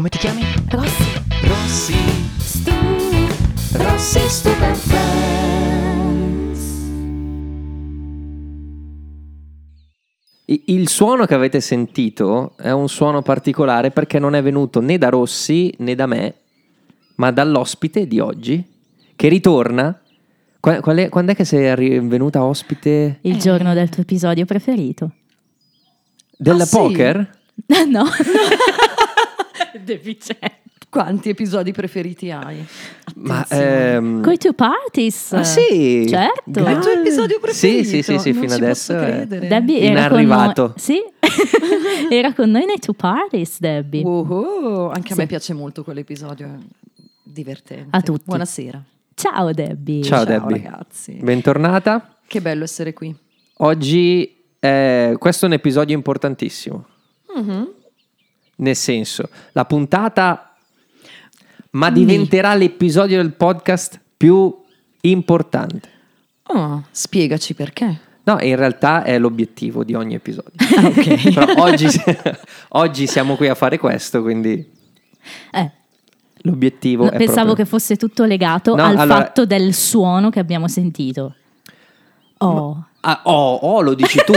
Come ti chiami? Rossi, Rossi. Stu, Rossi Stupid Friends. Il suono che avete sentito è un suono particolare perché non è venuto né da Rossi né da me, ma dall'ospite di oggi, che ritorna. Qua- qual è- quando è che sei venuta ospite Il giorno del tuo episodio preferito. del Ah, sì? poker? no. Deficiente. Quanti episodi preferiti hai? Ma ehm, Coi two parties. ah, sì, Certo. È il tuo episodio Sì, preferito? sì, sì, sì, Non fino ci adesso è-. Debbie era Inarrivato. con noi. Sì. era con noi nei two parties, Debbie. Wow, anche a Sì. me piace molto quell'episodio, è divertente. A tutti. Buonasera. Ciao Debbie. Ciao, Ciao Debbie. ragazzi. bentornata. Che bello essere qui. Oggi eh, questo è un episodio importantissimo. Mhm. Nel senso, la puntata, ma diventerà l'episodio del podcast più importante. Oh, spiegaci perché. No, in realtà è l'obiettivo di ogni episodio. Ah, ok. Però oggi, oggi siamo qui a fare questo, quindi Eh, l'obiettivo no, è pensavo proprio- che fosse tutto legato No, al allora- fatto del suono che abbiamo sentito. Oh. Ah, oh, oh, lo dici tu.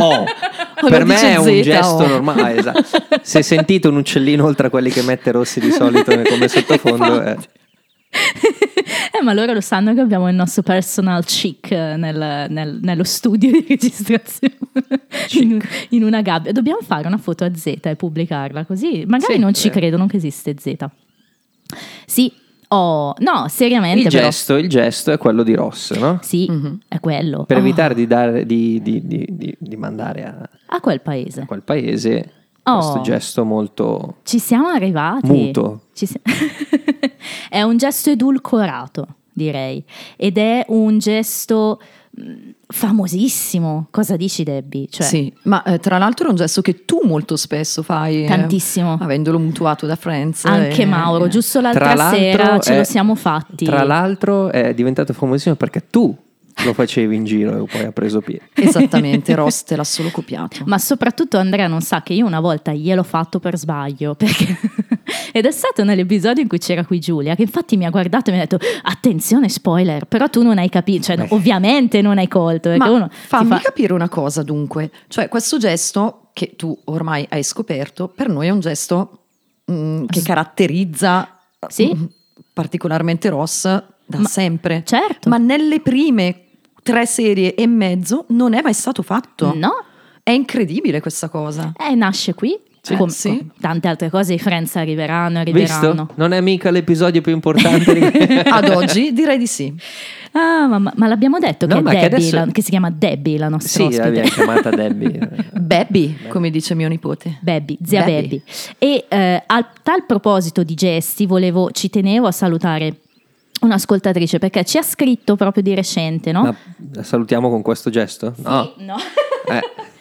Oh. per me è un gesto normale. esatto. Se sentite un uccellino oltre a quelli che mette Rossi di solito come sottofondo, eh, Eh, ma loro lo sanno che abbiamo il nostro personal chic eh, nel- nel- nello studio di registrazione in, in una gabbia. Dobbiamo fare una foto a Z e pubblicarla così magari Sì, non ci eh. credono che esiste Z. Sì, oh, no, seriamente il, però. gesto, il gesto è quello di Ross, no? Sì, Mhm. è quello. Per Oh, evitare di, dare, di, di- di- di- di mandare a, a quel paese. a quel paese Oh. questo gesto molto Ci siamo arrivati. muto. Ci si- è un gesto edulcorato, direi, ed è un gesto famosissimo. Cosa dici, Debbie? Cioè, Sì, ma eh, tra l'altro è un gesto che tu molto spesso fai. eh, Tantissimo. avendolo mutuato da Friends. Anche eh, Mauro, giusto l'altra sera ce è- lo siamo fatti. Tra l'altro è diventato famosissimo perché tu lo facevi in giro e poi ha preso piede. Esattamente, Ross te l'ha solo copiato. Ma soprattutto Andrea non sa che io una volta gliel'ho fatto per sbaglio, perché... ed è stato nell'episodio in cui c'era qui Giulia, che infatti mi ha guardato e mi ha detto attenzione spoiler, però tu non hai capito, cioè Beh. ovviamente non hai colto, Ma uno fammi fa- capire una cosa dunque, cioè questo gesto che tu ormai hai scoperto, per noi è un gesto mm, che caratterizza Sì. mm, particolarmente Ross da Ma- sempre. Certo. Ma nelle prime tre serie e mezzo non è mai stato fatto. No, È incredibile questa cosa. eh, nasce qui. Sì. Com- Sì. com- tante altre cose, i Friends arriveranno, arriveranno. Visto? Non è mica l'episodio più importante. Ad oggi direi di sì. Ah, ma, ma- ma l'abbiamo detto No, che, ma è che Debbie, adesso- la- che si chiama Debbie la nostra Sì, ospite. l'abbiamo chiamata Debbie. Baby, come dice mio nipote. Baby, zia. Baby. E eh, a tal proposito di gesti, volevo, ci tenevo a salutare un'ascoltatrice perché ci ha scritto proprio di recente, no? Ma la salutiamo con questo gesto? No. Sì, no. Eh,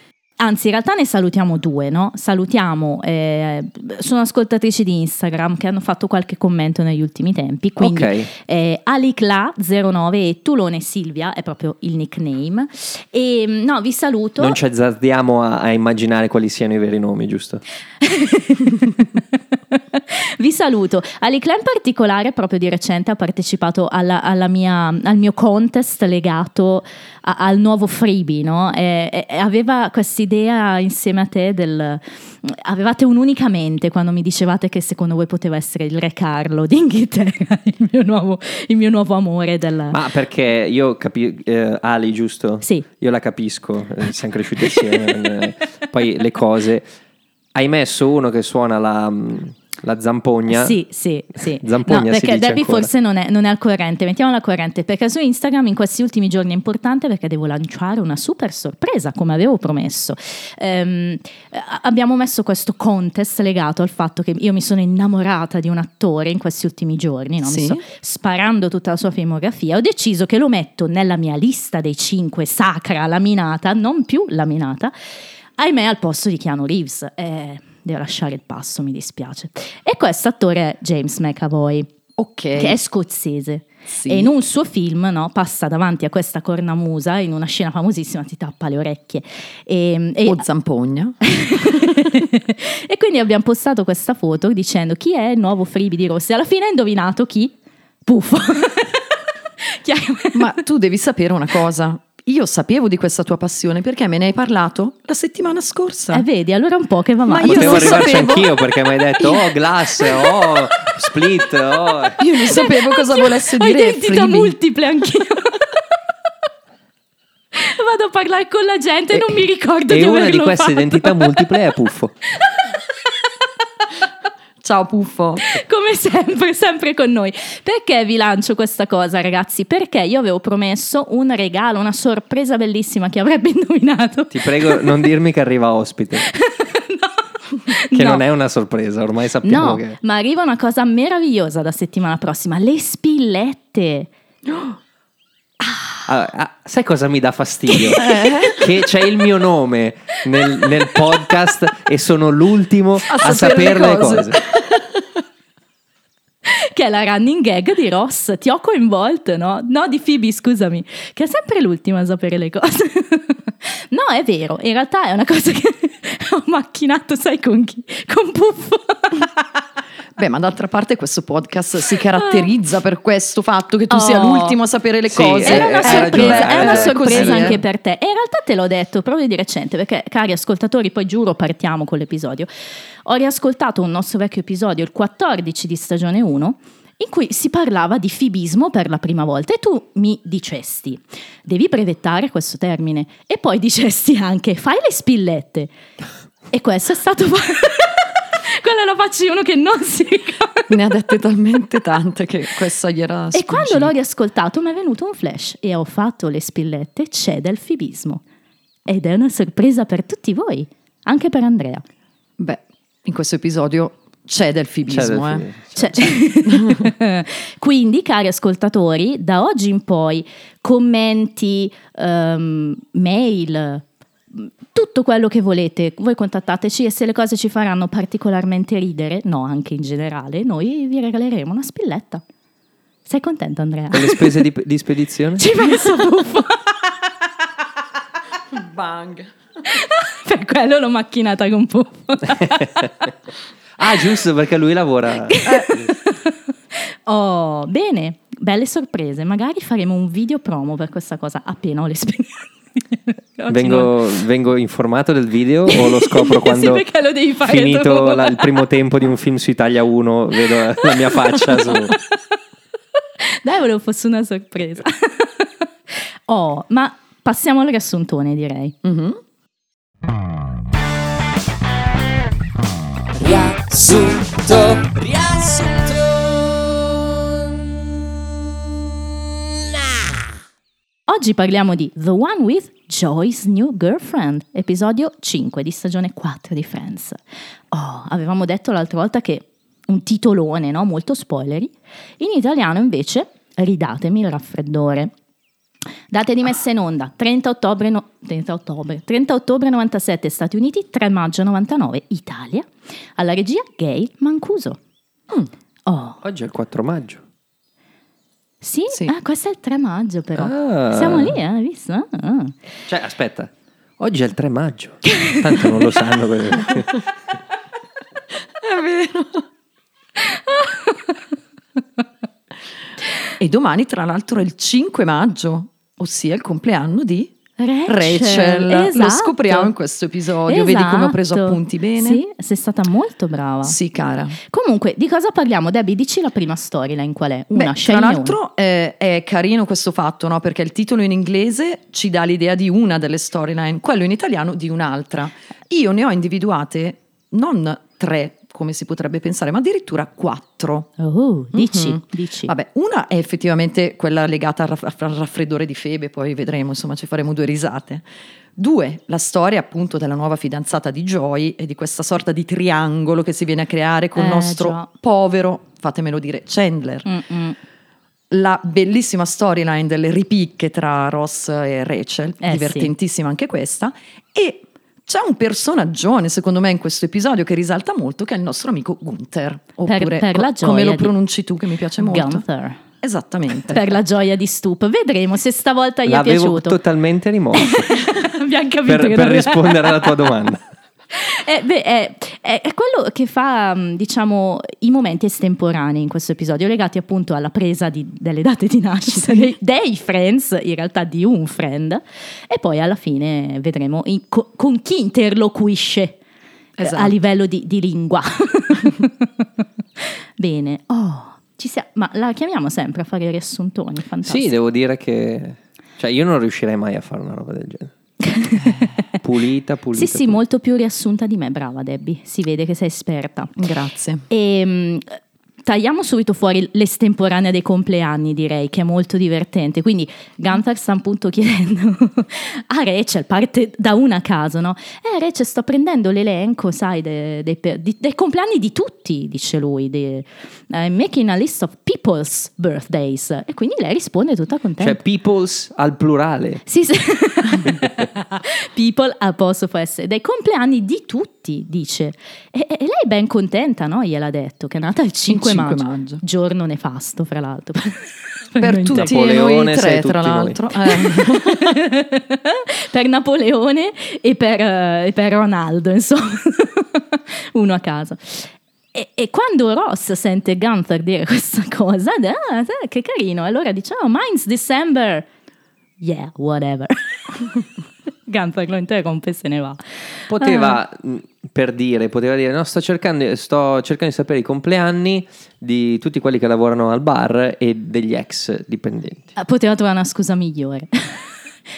Anzi, in realtà ne salutiamo due, no? Salutiamo, eh, sono ascoltatrici di Instagram che hanno fatto qualche commento negli ultimi tempi, quindi Ok. eh, Alicla09 e Tulone Silvia è proprio il nickname. E no, vi saluto. non ci azzardiamo a, a immaginare quali siano i veri nomi, giusto? Vi saluto. Alicla in particolare proprio di recente ha partecipato alla, alla mia, al mio contest legato a- al nuovo freebie, no? E, e- aveva quest'idea insieme a te del... Avevate un'unica mente quando mi dicevate che secondo voi poteva essere il Re Carlo d'Inghilterra, il mio nuovo, il mio nuovo amore del... Ma perché io capisco, Ali, giusto? Sì. Io la capisco, eh, siamo cresciuti insieme. eh, poi le cose. Hai messo uno che suona la, mm, la zampogna. Sì, sì, sì. Zampogna no, perché Debbie forse non è, non è al corrente. Mettiamola al corrente perché su Instagram in questi ultimi giorni è importante perché devo lanciare una super sorpresa, come avevo promesso. Ehm, eh, abbiamo messo questo contest legato al fatto che io mi sono innamorata di un attore in questi ultimi giorni, no? mi Sì. sparando tutta la sua filmografia. Ho deciso che lo metto nella mia lista dei cinque sacra laminata, non più laminata. Ahimè, al posto di Keanu Reeves. Eh, devo lasciare il passo, mi dispiace. E questo attore è James McAvoy, Ok. che è scozzese. Sì. e in un suo film no, passa davanti a questa cornamusa in una scena famosissima, ti tappa le orecchie. E, e- O zampogna. e quindi abbiamo postato questa foto dicendo chi è il nuovo freebie di Rossi. Alla fine ha indovinato chi? Puffo. Ma tu devi sapere una cosa. Io sapevo di questa tua passione perché me ne hai parlato la settimana scorsa. Eh, vedi, allora un po' che va Ma male. io Potevo non arrivarci sapevo. anch'io perché mi hai detto oh glass, oh split, oh... Io non sapevo cosa Anch'io volesse dire identità freebie. multiple anch'io. Vado a parlare con la gente e non mi ricordo E di una averlo di queste fatto. identità multiple è Puffo. Ciao Puffo. Come sempre, sempre con noi. Perché vi lancio questa cosa, ragazzi? Perché io avevo promesso un regalo, una sorpresa bellissima che avrebbe indovinato. Ti prego non dirmi che arriva ospite, che No. non è una sorpresa, ormai sappiamo No, che... ma arriva una cosa meravigliosa da settimana prossima, le spillette. Ah, ah, sai cosa mi dà fastidio? Eh? Che c'è il mio nome nel, nel podcast e sono l'ultimo a, sapere le cose. che è la running gag di Ross. Ti ho coinvolto, no? No, di Phoebe, scusami, che è sempre l'ultima a sapere le cose. no, è vero, in realtà è una cosa che ho macchinato, sai con chi? Con Puffo. Beh, ma d'altra parte questo podcast si caratterizza per questo fatto che tu Oh. sia l'ultimo a sapere le Sì, cose. eh, Era una sorpresa, è una sorpresa anche per te. E in realtà te l'ho detto proprio di recente, perché cari ascoltatori, poi giuro partiamo con l'episodio. Ho riascoltato un nostro vecchio episodio, il 14 di stagione 1, in cui si parlava di fibismo per la prima volta e tu mi dicesti, devi brevettare questo termine. E poi dicesti anche, fai le spillette. E questo è stato... La faccia di uno che non si ricorda. Ne ha dette talmente tante che questa gli era E quando sfuggita. l'ho riascoltato mi è venuto un flash e ho fatto le spillette, c'è del fibismo. Ed è una sorpresa per tutti voi, anche per Andrea. Beh, in questo episodio c'è del C'è fibismo, del eh. Cioè- Quindi, cari ascoltatori, da oggi in poi commenti, ehm, mail, tutto quello che volete, voi contattateci e se le cose ci faranno particolarmente ridere, no, anche in generale, noi vi regaleremo una spilletta. Sei contento, Andrea? Con le spese di, di spedizione? Ci penso, buffo. Bang. per quello l'ho macchinata con puffo. Ah, giusto, perché lui lavora. Oh, bene, belle sorprese. Magari faremo un video promo per questa cosa appena ho l'esperienza. Vengo, vengo informato del video o lo scopro quando sì, lo devi fare finito la- il primo tempo di un film su Italia 1 vedo la mia faccia su... Dai, volevo fosse una sorpresa. oh, ma passiamo al riassuntone, direi. Mhm. Riassunto, riassunto. Oggi parliamo di The One with Joy's New Girlfriend, episodio 5 di stagione 4 di Friends. Oh, avevamo detto l'altra volta che un titolone, no? Molto spoilery. In italiano invece, ridatemi il raffreddore. Date di messa in onda 30 ottobre, no- 30 ottobre, 30 ottobre 97 Stati Uniti, 3 maggio 99 Italia. Alla regia Gail Mancuso. Mm. Oh, Oggi è il 4 maggio. Sì? Sì. Ah, questo è il 3 maggio però. Ah. Siamo lì, eh, hai visto? Ah. Cioè, aspetta, oggi è il 3 maggio. Tanto non lo sanno. quelli- È vero. e domani, tra l'altro, è il 5 maggio, ossia il compleanno di Rachel, Rachel. Lo esatto. scopriamo in questo episodio. Vedi come ho preso Esatto. appunti bene? Sì, sei stata molto brava. Sì, cara. Comunque, di cosa parliamo? Debbie, dici la prima storyline qual è? Una, Beh, tra l'altro eh, è carino questo fatto, no? Perché il titolo in inglese ci dà l'idea di una delle storyline, quello in italiano di un'altra. Io ne ho individuate non tre, come si potrebbe pensare, ma addirittura quattro. Oh, dici, Mhm. dici. Vabbè, una è effettivamente quella legata al raff- al raffreddore di Febe, poi vedremo, insomma, ci faremo due risate. Due, la storia appunto della nuova fidanzata di Joy e di questa sorta di triangolo che si viene a creare con il Eh, nostro già. povero, fatemelo dire, Chandler. Mm-mm. La bellissima storyline delle ripicche tra Ross e Rachel, Eh, divertentissima anche questa. E c'è un personaggione, secondo me, in questo episodio che risalta molto, che è il nostro amico Gunther. Oppure, per la co- come lo di- pronunci tu, che mi piace molto. Gunther. Esattamente. per la gioia di Stoop. Vedremo se stavolta gli è L'avevo piaciuto. totalmente rimosso Abbiamo capito per, che per non- rispondere alla tua domanda. Eh, beh, è, è- è quello che fa, mh, diciamo, i momenti estemporanei in questo episodio, legati appunto alla presa di- delle date di nascita dei, dei friends, in realtà di un friend, e poi alla fine vedremo in- co- con chi interloquisce eh, Esatto. a livello di, di lingua. Bene, oh, ci sia- ma la chiamiamo sempre a fare i riassuntoni, fantastico. Sì, devo dire che... Cioè, io non riuscirei mai a fare una roba del genere. Pulita, pulita. Sì, sì, pulita. molto più riassunta di me, brava Debbie, si vede che sei esperta. Grazie. E mh, tagliamo subito fuori l'estemporanea dei compleanni, direi, che è molto divertente. Quindi Gunther sta appunto chiedendo a Rachel, parte da una a caso, no? Eh, Rachel, sto prendendo l'elenco, sai, de- dei, di- dei compleanni di tutti, dice lui. de- I'm making a list of people's birthdays. E quindi lei risponde tutta contenta. Cioè, peoples al plurale. Sì, sì. People apostrofo S. Dei compleanni di tutti, dice. E, e lei è ben contenta, no? Gliel'ha detto, che è nata il 5, 5 maggio. maggio. Giorno nefasto, fra l'altro. Per tutti Napoleone noi sei tre, tra l'altro. Eh. per Napoleone e per, eh, e per Ronaldo, insomma, uno a caso. E, e quando Ross sente Gunther dire questa cosa, ah, che carino, allora dice, oh, mine's December. Yeah, whatever. Gunther lo interrompe e se ne va. Poteva, Ah. mh, per dire, poteva dire, no, sto cercando, sto cercando di sapere i compleanni di tutti quelli che lavorano al bar e degli ex dipendenti. Ah, Poteva trovare una scusa migliore.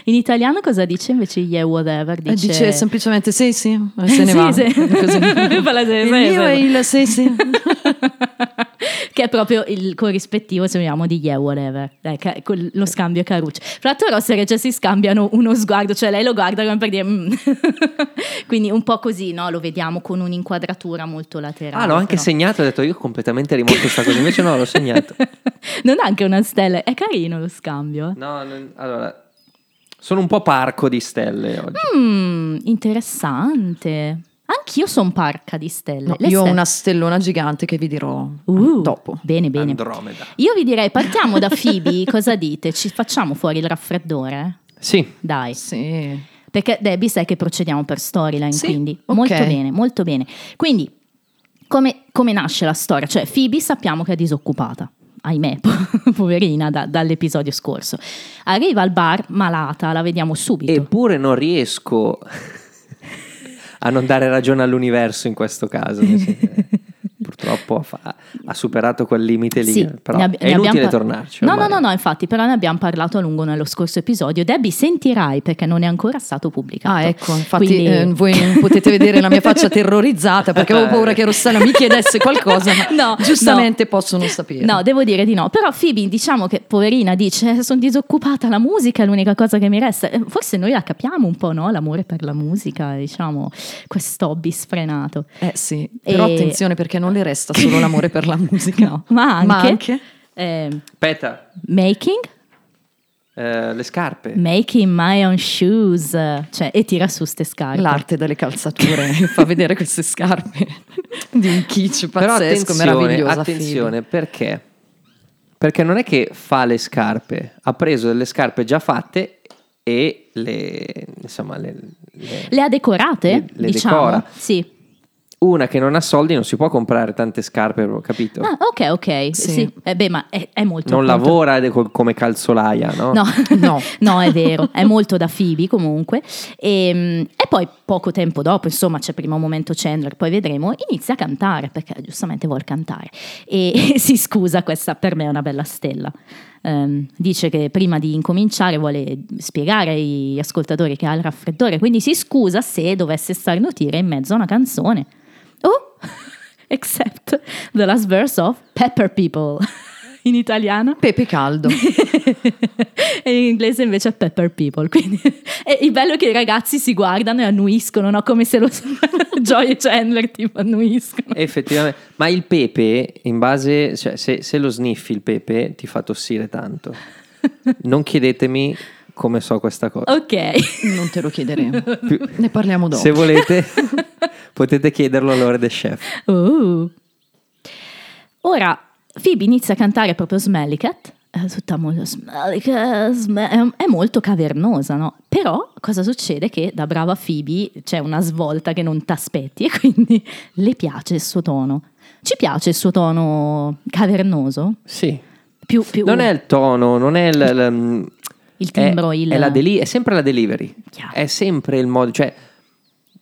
In italiano cosa dice invece yeah whatever? Eh, Dice, semplicemente sì, sì, se ne Sì, va. sì. Così. Il mio è il sì, sì. Che è proprio il corrispettivo se vogliamo di yeah whatever Dai, ca- lo scambio caruccio fra l'altro Ross e Rachel si scambiano uno sguardo cioè lei lo guarda come per dire "Mm". quindi un po' così no lo vediamo con un'inquadratura molto laterale Ah, l'ho anche però. segnato, ho detto io ho completamente rimosso questa cosa, invece no, l'ho segnato. non ha anche una stella è carino lo scambio eh. No, non- allora, sono un po' parco di stelle oggi. Mm, interessante anch'io sono parca di stelle No, io ho stelle- una stellona gigante che vi dirò Uh, dopo. bene bene Andromeda. io vi direi partiamo da Phoebe cosa dite ci facciamo fuori il raffreddore Sì, dai Sì. Perché Debbie sai che procediamo per storyline, Sì, quindi ok. molto bene, molto bene. Quindi come, come nasce la storia? Cioè Phoebe sappiamo che è disoccupata, ahimè, po- poverina da- dall'episodio scorso. Arriva al bar malata, la vediamo subito. eppure non riesco a non dare ragione all'universo in questo caso. Purtroppo ha, fa- ha superato quel limite lì, Sì, però ab- è inutile par- tornarci. No, no, ormai. no, no, infatti, però ne abbiamo parlato a lungo nello scorso episodio. Debbie, sentirai perché non è ancora stato pubblicato. Ah, ecco, infatti Quindi- eh, voi non potete vedere la mia faccia terrorizzata perché avevo paura che Rossella mi chiedesse qualcosa, ma No, giustamente no. possono sapere. No, devo dire di no. Però Phoebe, diciamo che poverina dice: Sono disoccupata, la musica è l'unica cosa che mi resta. Eh, Forse noi la capiamo un po', no? L'amore per la musica, diciamo, questo hobby sfrenato. Eh sì, però E- attenzione perché non le resta solo l'amore per la musica. No, ma anche, Ma anche? eh, Aspetta, making, eh, le scarpe. making my own shoes, cioè, e tira su ste scarpe. L'arte delle calzature fa vedere queste scarpe di un kitsch Però pazzesco, attenzione, meravigliosa. attenzione, perché? Perché non è che fa le scarpe, ha preso delle scarpe già fatte e le, insomma, le, le- Le ha decorate, Le- le diciamo. decora. Sì. Una che non ha soldi non si può comprare tante scarpe, ho capito? Ah, ok, ok. Sì. Sì. Eh, beh, ma è, è molto non appunto- lavora co- come calzolaia, no? No. No. no, è vero, è molto da Phoebe comunque. E, e poi poco tempo dopo, insomma, c'è prima un momento Chandler, poi vedremo, inizia a cantare perché giustamente vuole cantare. E, si scusa, questa per me è una bella stella. Ehm, dice che prima di incominciare vuole spiegare agli ascoltatori che ha il raffreddore, quindi si scusa se dovesse starnutire in mezzo a una canzone. Oh, except the last verse of Pepper People in italiano. Pepe caldo. e in inglese invece è Pepper People. Quindi e il bello è che i ragazzi si guardano e annuiscono, no? come se lo Joy e Chandler tipo annuiscono. Effettivamente, ma il pepe, in base, cioè, se, se lo sniffi il pepe, ti fa tossire tanto. Non chiedetemi come so questa cosa. Ok. Non te lo chiederemo. Più- Ne parliamo dopo. Se volete, potete chiederlo all'ora del chef. Uh. Ora, Phoebe inizia a cantare proprio Smelly Cat, eh, tutta molto Smelly Cat, sme- è, è molto cavernosa, no? Però cosa succede? Che da brava Phoebe c'è una svolta che non ti aspetti e quindi le piace il suo tono. Ci piace il suo tono cavernoso? Sì. Più, più Non è il tono, non è il... il- il timbro, è, il... è la deli- è sempre la delivery. Chiaro. È sempre il modo... Cioè,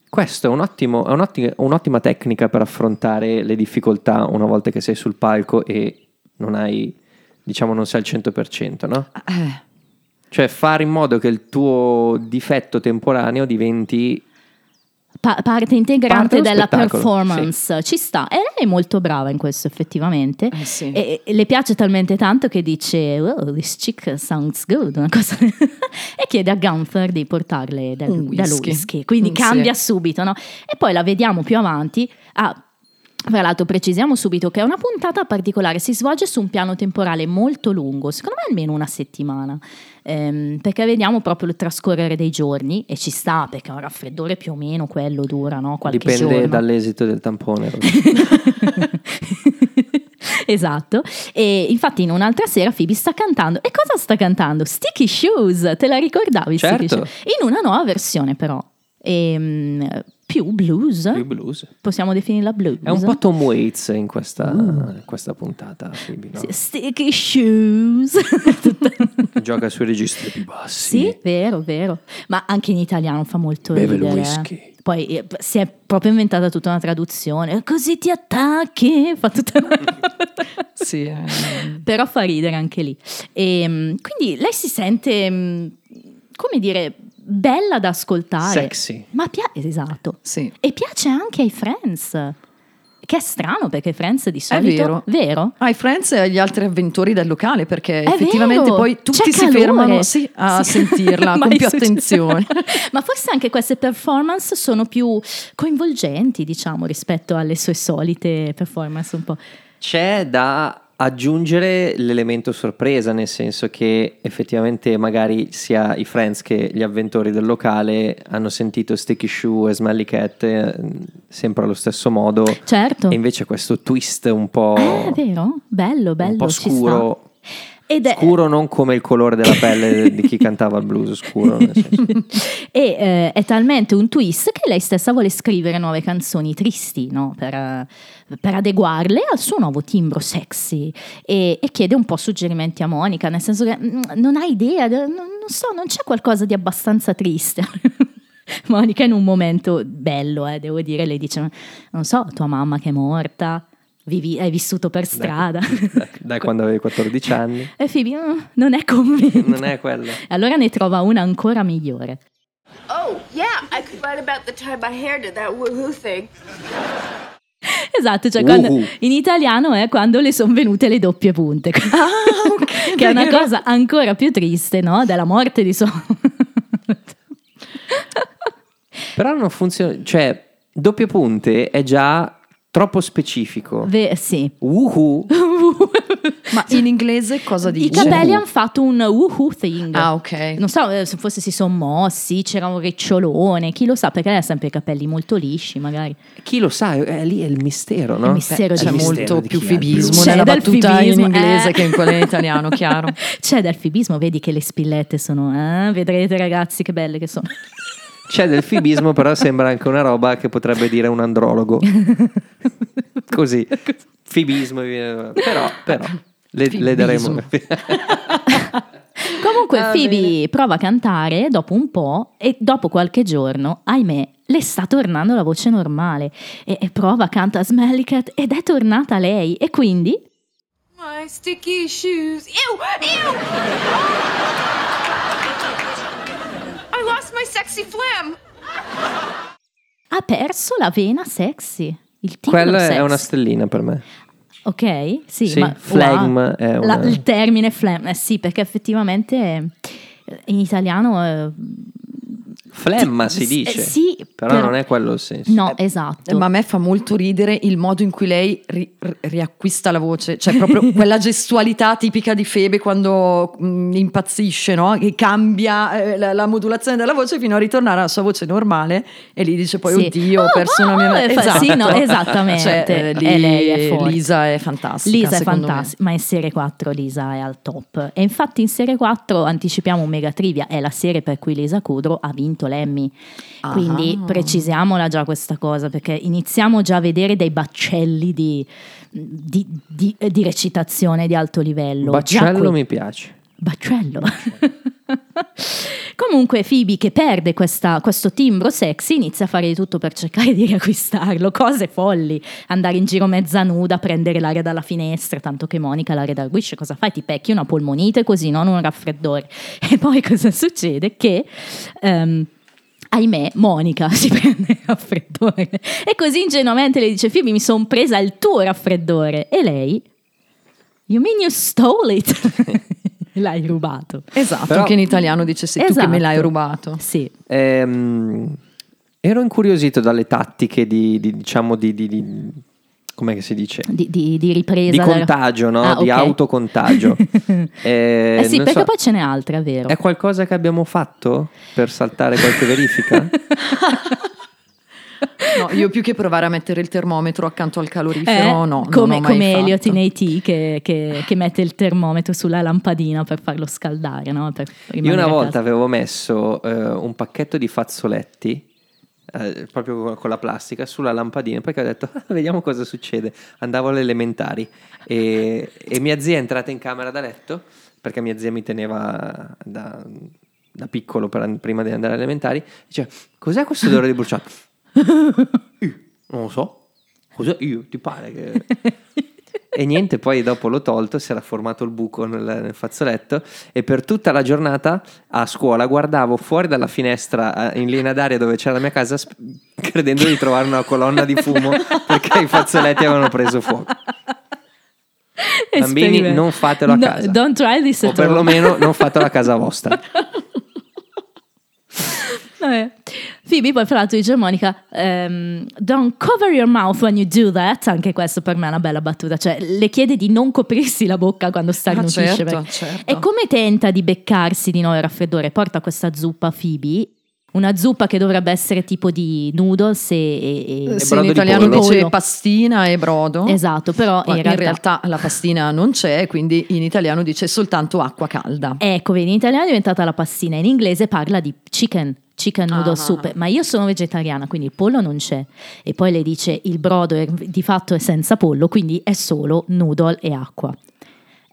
questo è, un ottimo- è un'ottima, un'ottima tecnica per affrontare le difficoltà una volta che sei sul palco e non hai, diciamo, non sei al 100%, no? Eh, Cioè fare in modo che il tuo difetto temporaneo diventi pa- parte integrante Parte della spettacolo, performance. Ci sta. E lei è molto brava in questo, effettivamente. eh sì. E, e le piace talmente tanto che dice Oh, this chick sounds good una cosa- e chiede a Gunther di portarle del whisky. whisky quindi Mm, cambia sì. subito no? e poi la vediamo più avanti ah, tra l'altro precisiamo subito che è una puntata particolare si svolge su un piano temporale molto lungo secondo me almeno una settimana Ehm, perché vediamo proprio il trascorrere dei giorni e ci sta perché un raffreddore più o meno quello dura no? qualche dipende giorno dall'esito del tampone. esatto. E infatti in un'altra sera Phoebe sta cantando. E cosa sta cantando? Sticky Shoes, te la ricordavi? Certo. In una nuova versione però. Ehm, più blues. Più blues. Possiamo definirla blues. È un po' Tom Waits in questa, in questa puntata. Phoebe, no? Sticky Shoes. Gioca sui registri più bassi. sì, vero, vero. Ma anche in italiano fa molto Beve il ridere. whisky. eh. Poi eh, si è proprio inventata tutta una traduzione. Così ti attacchi. Fa tutta sì, eh. però fa ridere anche lì. E, mm, quindi lei si sente, mm, come dire, bella da ascoltare. Sexy. Ma piace, esatto. sì. E piace anche ai Friends. Che è strano perché Friends di È solito... vero. Vero? Ai Friends e agli altri avventori del locale perché È effettivamente vero, poi tutti c'è si calore. fermano sì, a Sì. sentirla con più attenzione. Ma forse anche queste performance sono più coinvolgenti, diciamo, rispetto alle sue solite performance un po'. C'è da aggiungere l'elemento sorpresa, nel senso che effettivamente magari sia i friends che gli avventori del locale hanno sentito Sticky Shoe e Smelly Cat eh, sempre allo stesso modo Certo. e invece questo twist un po', Eh, è vero? Bello, bello. un po' scuro. Ed è, Scuro non come il colore della pelle di chi cantava il blues scuro. e eh, è talmente un twist che lei stessa vuole scrivere nuove canzoni tristi no? per, eh, per adeguarle al suo nuovo timbro sexy e, e chiede un po' suggerimenti a Monica, nel senso che mm, non ha idea, de- non, non so, non c'è qualcosa di abbastanza triste. Monica in un momento bello, eh, devo dire, lei dice, non so, tua mamma che è morta, vivi- hai vissuto per strada. Dai, dai, quando avevi 14 anni. e Phoebe "Mm, non è convinta. Non è quello. Allora ne trova una ancora migliore. Oh, yeah, I could write about the time my hair did that woohoo thing. Esatto, cioè quando- in italiano è quando le sono venute le doppie punte, Ah, ok. che è una cosa ancora più triste, no? Della morte di suo... Però non funziona, cioè doppie punte è già troppo specifico. Ve- sì. Uhu. Ma in inglese cosa I dice? capelli hanno fatto un woohoo thing. Ah, ok. Non so eh, se forse si sono mossi, c'era un ricciolone, chi lo sa, perché lei ha sempre i capelli molto lisci, magari. Chi lo sa, è lì è il mistero, no? Il mistero Eh, di C'è molto più fibismo C'è nella del battuta fibismo, in inglese eh. che in quella in italiano, chiaro. C'è del fibismo, vedi che le spillette sono... eh, vedrete ragazzi che belle che sono. C'è del fibismo, però sembra anche una roba che potrebbe dire un andrologo. Così. Fibismo. eh, Però, però le, le daremo. Comunque Va Phoebe prova a cantare dopo un po' e dopo qualche giorno, ahimè, le sta tornando la voce normale e, e prova, canta Smelly Cat ed è tornata lei e quindi My sticky shoes. Ew! Ew! I lost my sexy phlegm. ha perso la vena sexy. Il timbro Quella sexy. è una stellina per me. Ok, sì, Sì, ma phlegm wow. è La- una- il termine phlegm, eh sì, perché effettivamente eh, in italiano eh, Flemma si Eh, dice. sì, però, non è quello il senso. No, esatto. Eh, Ma a me fa molto ridere il modo in cui lei ri- ri- riacquista la voce, cioè proprio quella gestualità tipica di Febe quando mh, impazzisce, no? Che cambia eh, la, la modulazione della voce fino a ritornare alla sua voce normale e lì dice poi Sì. oddio, ho Oh, perso una oh, mia... e fa- sì, no, esattamente. Cioè, eh, lì E lei è. Lisa è fantastica. Lisa è me. fantastica, ma in serie 4 Lisa è al top. E infatti in serie 4 anticipiamo un mega trivia, è la serie per cui Lisa Kudrow ha vinto l'Emmy. Quindi Ah. precisiamola già questa cosa, perché iniziamo già a vedere dei baccelli di, di- di- di recitazione di alto livello. Baccello mi piace. Baccello. Comunque Phoebe che perde questa- questo timbro sexy inizia a fare di tutto per cercare di riacquistarlo, cose folli, andare in giro mezza nuda, prendere l'aria dalla finestra, tanto che Monica la redarguisce, cosa fai? Ti pecchi una polmonite così, non un raffreddore. E poi cosa succede? Che... ehm, Ahimè, Monica si prende il raffreddore e così ingenuamente le dice: Phoebe, mi sono presa il tuo raffreddore. E lei, You mean you stole it? L'hai rubato. Esatto, Però- che in italiano dice sei tu che me l'hai Esatto. rubato. Sì. Ehm, ero incuriosito dalle tattiche di, di- diciamo, di, di, di- come si dice? Di, di- di ripresa. Di contagio, no? Ah, Di ok. autocontagio. Eh, Eh sì, non perché so, poi ce n'è altre, è vero. È qualcosa che abbiamo fatto per saltare qualche verifica? No, io più che provare a mettere il termometro accanto al Eh, calorifero, no, non come, ho mai come. Elliot in AT che, che- che mette il termometro sulla lampadina per farlo scaldare. No? Per Io una volta avevo messo eh, un pacchetto di fazzoletti eh, proprio con- la plastica sulla lampadina perché ho detto "Ah, vediamo cosa succede. Andavo alle elementari e, e mia zia è entrata in camera da letto perché mia zia mi teneva da, da piccolo per- prima di andare alle elementari. Dice cos'è questo odore di bruciato? Io, non lo so. Cos'è? Io, ti pare che... E niente, poi dopo l'ho tolto, si era formato il buco nel, nel fazzoletto e per tutta la giornata a scuola guardavo fuori dalla finestra eh, in linea d'aria dove c'era la mia casa sp- credendo di trovare una colonna di fumo perché i fazzoletti avevano preso fuoco. Bambini, non fatelo a No, casa. don't try this O perlomeno non fatelo a casa vostra. Vabbè. Phoebe poi fra l'altro dice a Monica ehm, don't cover your mouth when you do that anche questo per me è una bella battuta cioè le chiede di non coprirsi la bocca quando starnutisce certo, perché- certo. e come tenta di beccarsi di nuovo il raffreddore porta questa zuppa a Phoebe una zuppa che dovrebbe essere tipo di noodles e, e- e- Sì, brodo in italiano pollo. dice pastina e brodo. esatto però in realtà, la pastina non c'è, quindi in italiano dice soltanto acqua calda. ecco vedi in italiano è diventata la pastina in inglese parla di chicken chicken noodle Ah. soup ma io sono vegetariana quindi il pollo non c'è e poi le dice il brodo è- di fatto è senza pollo quindi è solo noodle e acqua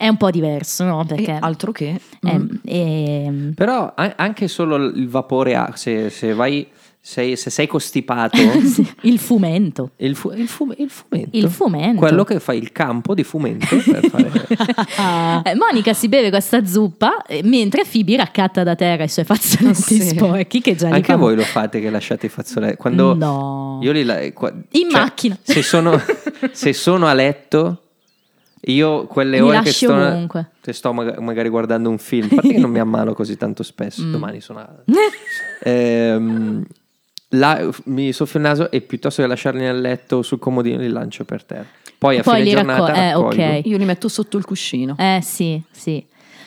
è un po' diverso no perché E altro che. ehm, mm. ehm, Però anche solo il vapore, a- se, se vai, sei, se sei costipato, il fumento il, fu- il fume- il fumento, Il fumento. quello che fa il campo di fumento per fare... Eh, Monica si beve questa zuppa eh, mentre Phoebe raccatta da terra i suoi fazzoletti Sì. sporchi che già Anche fa- voi lo fate che lasciate i fazzoletti? Quando No. Io li la- In cioè, macchina. Se sono, se sono a letto, io quelle Li ore che sto, ovunque. se sto maga- magari guardando un film, a parte che non mi ammalo così tanto spesso, Mm. domani sono... a- Ehm, là, mi soffio il naso e piuttosto che lasciarli nel letto o sul comodino li lancio per terra. Poi a Poi fine giornata racco- eh, raccolgo. ok. Io li metto sotto il cuscino. Eh sì, sì.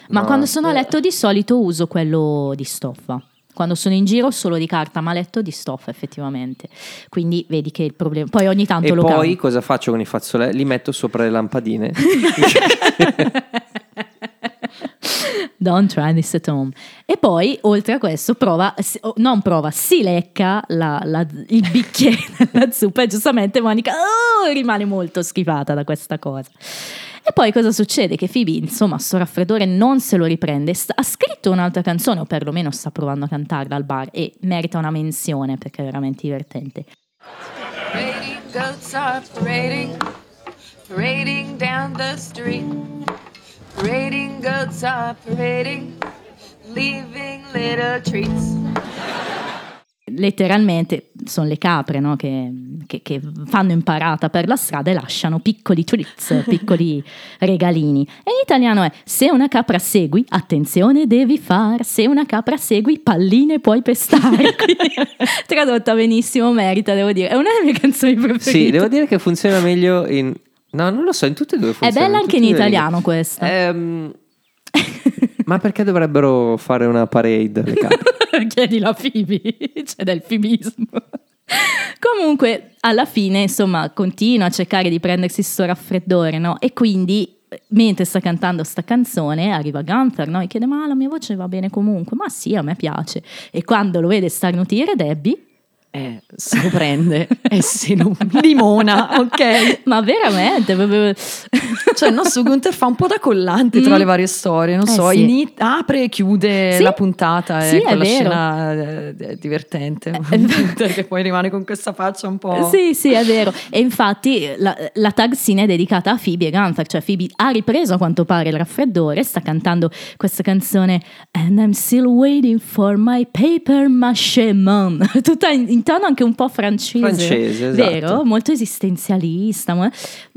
Ma No. quando sono a letto di solito uso quello di stoffa. Quando sono in giro solo di carta, ma letto di stoffa effettivamente. Quindi vedi che il problema... Poi ogni tanto E lo poi cambio. cosa faccio con i fazzoletti? Li metto sopra le lampadine. Don't try this at home. E poi, oltre a questo, prova, non prova, si lecca la- la- il bicchiere della zuppa e giustamente Monica oh, rimane molto schifata da questa cosa. E poi cosa succede? Che Phoebe, insomma, sto raffreddore non se lo riprende. Sta- ha scritto un'altra canzone, o perlomeno sta provando a cantarla al bar, e merita una menzione perché è veramente divertente. Parading goats are parading, parading down the street. Parading goats are parading, leaving little treats. Letteralmente sono le capre no, che, che, che fanno imparata per la strada e lasciano piccoli treats, piccoli regalini. E in italiano è se una capra segui, attenzione devi far, se una capra segui, palline puoi pestare. Quindi, tradotta benissimo, merita, devo dire. È una delle mie canzoni preferite. Sì, devo dire che funziona meglio in... No, non lo so, in tutte e due È funziona. bella anche in italiano questa. Ehm, ma perché dovrebbero fare una parade le capre? Chiedi la Phoebe, c'è del fibismo. Comunque, alla fine, insomma, continua a cercare di prendersi sto raffreddore, no? E quindi, mentre sta cantando sta canzone, arriva Gunther, no? E chiede, ma la mia voce va bene comunque? Ma sì, a me piace. E quando lo vede starnutire, Debbie, Eh, se lo prende e se lo limona, ok? ma veramente, Cioè il nostro Gunther fa un po' da collante tra Mm. le varie storie, non Eh, so, sì. ini- apre e chiude Sì. la puntata Sì, e è vero. scena eh, eh, divertente. Gunther che poi rimane con questa faccia un po'... Sì, sì, è vero. E infatti la, la tag scene è dedicata a Phoebe e Gunther, cioè Phoebe ha ripreso a quanto pare il raffreddore, sta cantando questa canzone And I'm still waiting for my paper maché man, tutta in, in tono anche un po' francese. Francese, esatto. Vero? Molto esistenzialista. mo-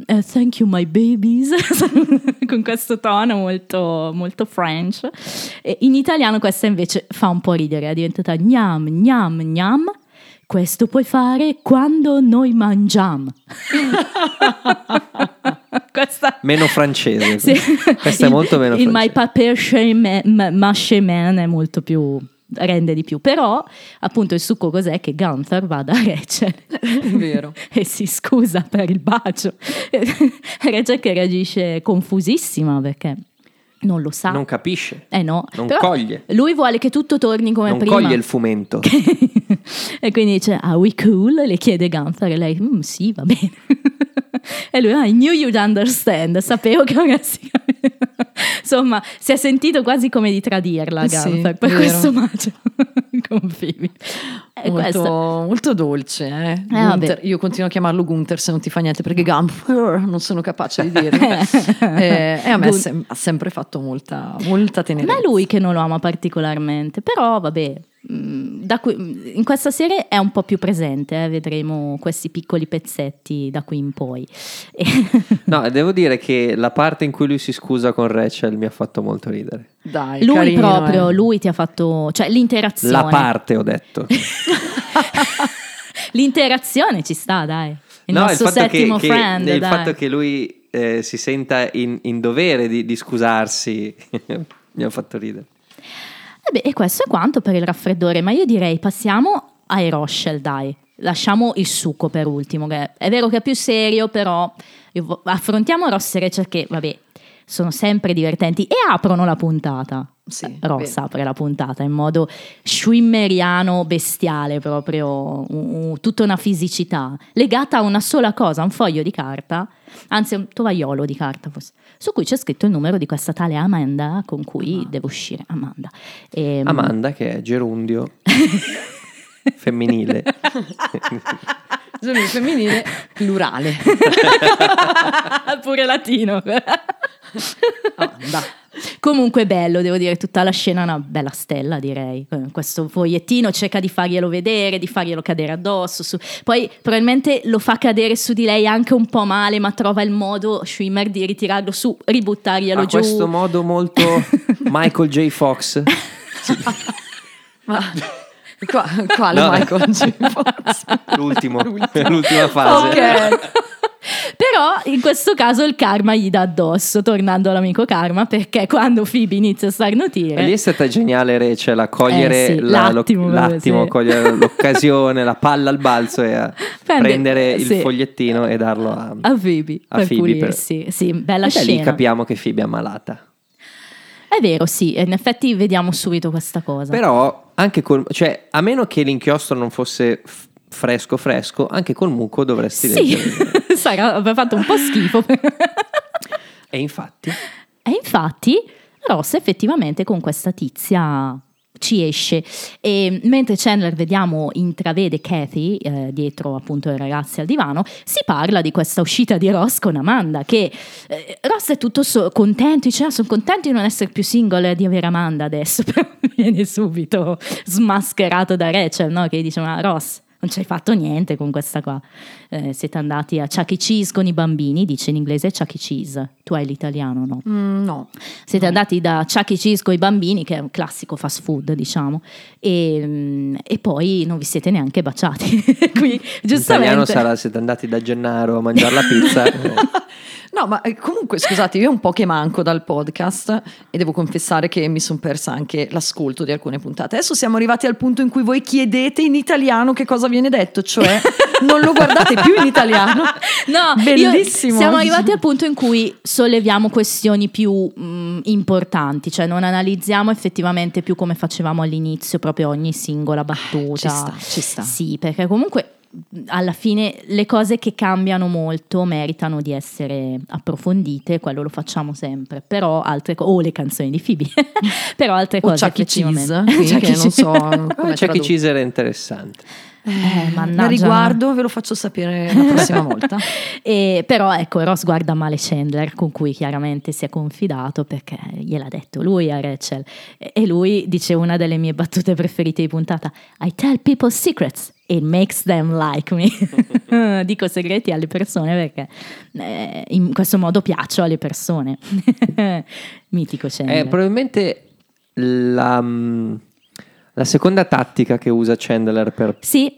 eh, thank you my babies, con questo tono molto, molto French. E in italiano questa invece fa un po' ridere, è diventata gnam, gnam, gnam. Questo puoi fare quando noi mangiamo. Questa Meno francese. sì. Questa è Il- molto meno Il My francese. Paper Shame- Ma- Maché Man è molto più rende di più però appunto il succo cos'è che Gunther va da Rachel È vero. e si scusa per il bacio Rachel che reagisce confusissima perché non lo sa Non capisce. eh no non Però coglie. lui vuole che tutto torni come Non prima coglie il fumento. e quindi dice are we cool? le chiede Gunther e lei "Mm, sì va bene e lui I knew you'd understand sapevo che avresti capito." insomma si è sentito quasi come di tradirla Sì, Gunther per vero. questo bacio con Phoebe e Molto, molto dolce, eh? Gunther. Io continuo a chiamarlo Gunther se non ti fa niente perché Gunther non sono capace di dirlo. Eh, e a me Gun- sem- ha sempre fatto molta, molta tenerezza. ma è lui che non lo ama particolarmente però vabbè qui- in questa serie è un po' più presente eh, vedremo questi piccoli pezzetti da qui in poi No, devo dire che la parte in cui lui si scusa con Rachel mi ha fatto molto ridere. Dai, Lui carino, proprio, eh. lui ti ha fatto, cioè l'interazione. La parte, ho detto. L'interazione ci sta, dai. Il no, il nostro fatto, che, settimo che- friend, il dai. fatto che lui eh, si senta in, in dovere di, di scusarsi mi ha fatto ridere. Eh beh, e questo è quanto per il raffreddore, ma io direi passiamo ai Rochelle, dai. Lasciamo il succo per ultimo, che è vero che è più serio, però affrontiamo Ross e Rachel che, vabbè, sono sempre divertenti e aprono la puntata. Sì, Ross apre la puntata in modo schwimmeriano bestiale, proprio un- un- tutta una fisicità legata a una sola cosa, un foglio di carta, anzi un tovagliolo di carta forse, su cui c'è scritto il numero di questa tale Amanda con cui devo uscire. Amanda. Ehm, Amanda, che è gerundio femminile. Giorno femminile plurale. Pure latino. Amanda. Comunque bello, devo dire, tutta la scena è una bella stella, direi. Eh, Questo fogliettino cerca di farglielo vedere, di farglielo cadere addosso. su- Poi probabilmente lo fa cadere su di lei anche un po' male, ma trova il modo, Schwimmer, di ritirarlo su, ributtarglielo Ha giù. questo modo molto Michael J. Fox. Ma qua, quale No. Michael J. Fox? L'ultimo, l'ultima fase. Ok. Però in questo caso il karma gli dà addosso, tornando all'amico karma, perché quando Phoebe inizia a starnutire... E lì è stata geniale Rachel a cogliere Eh sì, la- lo- l'attimo, l'attimo, sì. cogliere l'occasione, la palla al balzo e a Prende- prendere il sì. fogliettino e darlo a, a Phoebe a per Phoebe per-. Sì, bella E da lì scena. capiamo che Phoebe è ammalata. È vero, sì, in effetti vediamo subito questa cosa. Però anche col, cioè, a meno che l'inchiostro non fosse f- fresco fresco, anche col muco dovresti sì, leggere. sarà, aveva fatto un po' schifo. E infatti, e infatti Ross effettivamente con questa tizia ci esce e mentre Chandler vediamo intravede Kathy eh, dietro appunto i ragazzi al divano si parla di questa uscita di Ross con Amanda che eh, Ross è tutto so- contento dice ah, sono contento di non essere più single e di avere Amanda adesso però viene subito smascherato da Rachel no? che dice ma Ross non ci hai fatto niente con questa qua. Eh, siete andati a Chuck E. Cheese con i bambini, dice in inglese Chuck E. Cheese. Tu hai l'italiano, no? Mm, no. Siete andati da Chuck E. Cheese con i bambini, che è un classico fast food, diciamo, e, mm, e poi non vi siete neanche baciati. Qui, giustamente. sarà siete andati da Gennaro a mangiare la pizza. No, ma eh, comunque scusate, io un po' che manco dal podcast e devo confessare che mi sono persa anche l'ascolto di alcune puntate. Adesso siamo arrivati al punto in cui voi chiedete in italiano che cosa viene detto, cioè non lo guardate più in italiano. No, bellissimo. siamo arrivati al punto in cui solleviamo questioni più mm, importanti, cioè non analizziamo effettivamente più come facevamo all'inizio, proprio ogni singola battuta. ci sta, ci sta. Sì, perché comunque mh, alla fine le cose che cambiano molto meritano di essere approfondite, quello lo facciamo sempre, però altre cose, o le canzoni di Phoebe, però altre O cose Chuck. Cheese, effettivamente. Chuck che non so Cheese. come tradurre. Cheese era interessante. Eh, Ne mannaggia. riguardo, ve lo faccio sapere la prossima volta. E, però ecco, Ross guarda male Chandler, con cui chiaramente si è confidato perché gliel'ha detto lui a Rachel. E e lui dice una delle mie battute preferite di puntata: I tell people secrets. It makes them like me. Dico segreti alle persone perché eh, in questo modo piaccio alle persone. Mitico Chandler. È probabilmente la, mm, la seconda tattica che usa Chandler per, sì,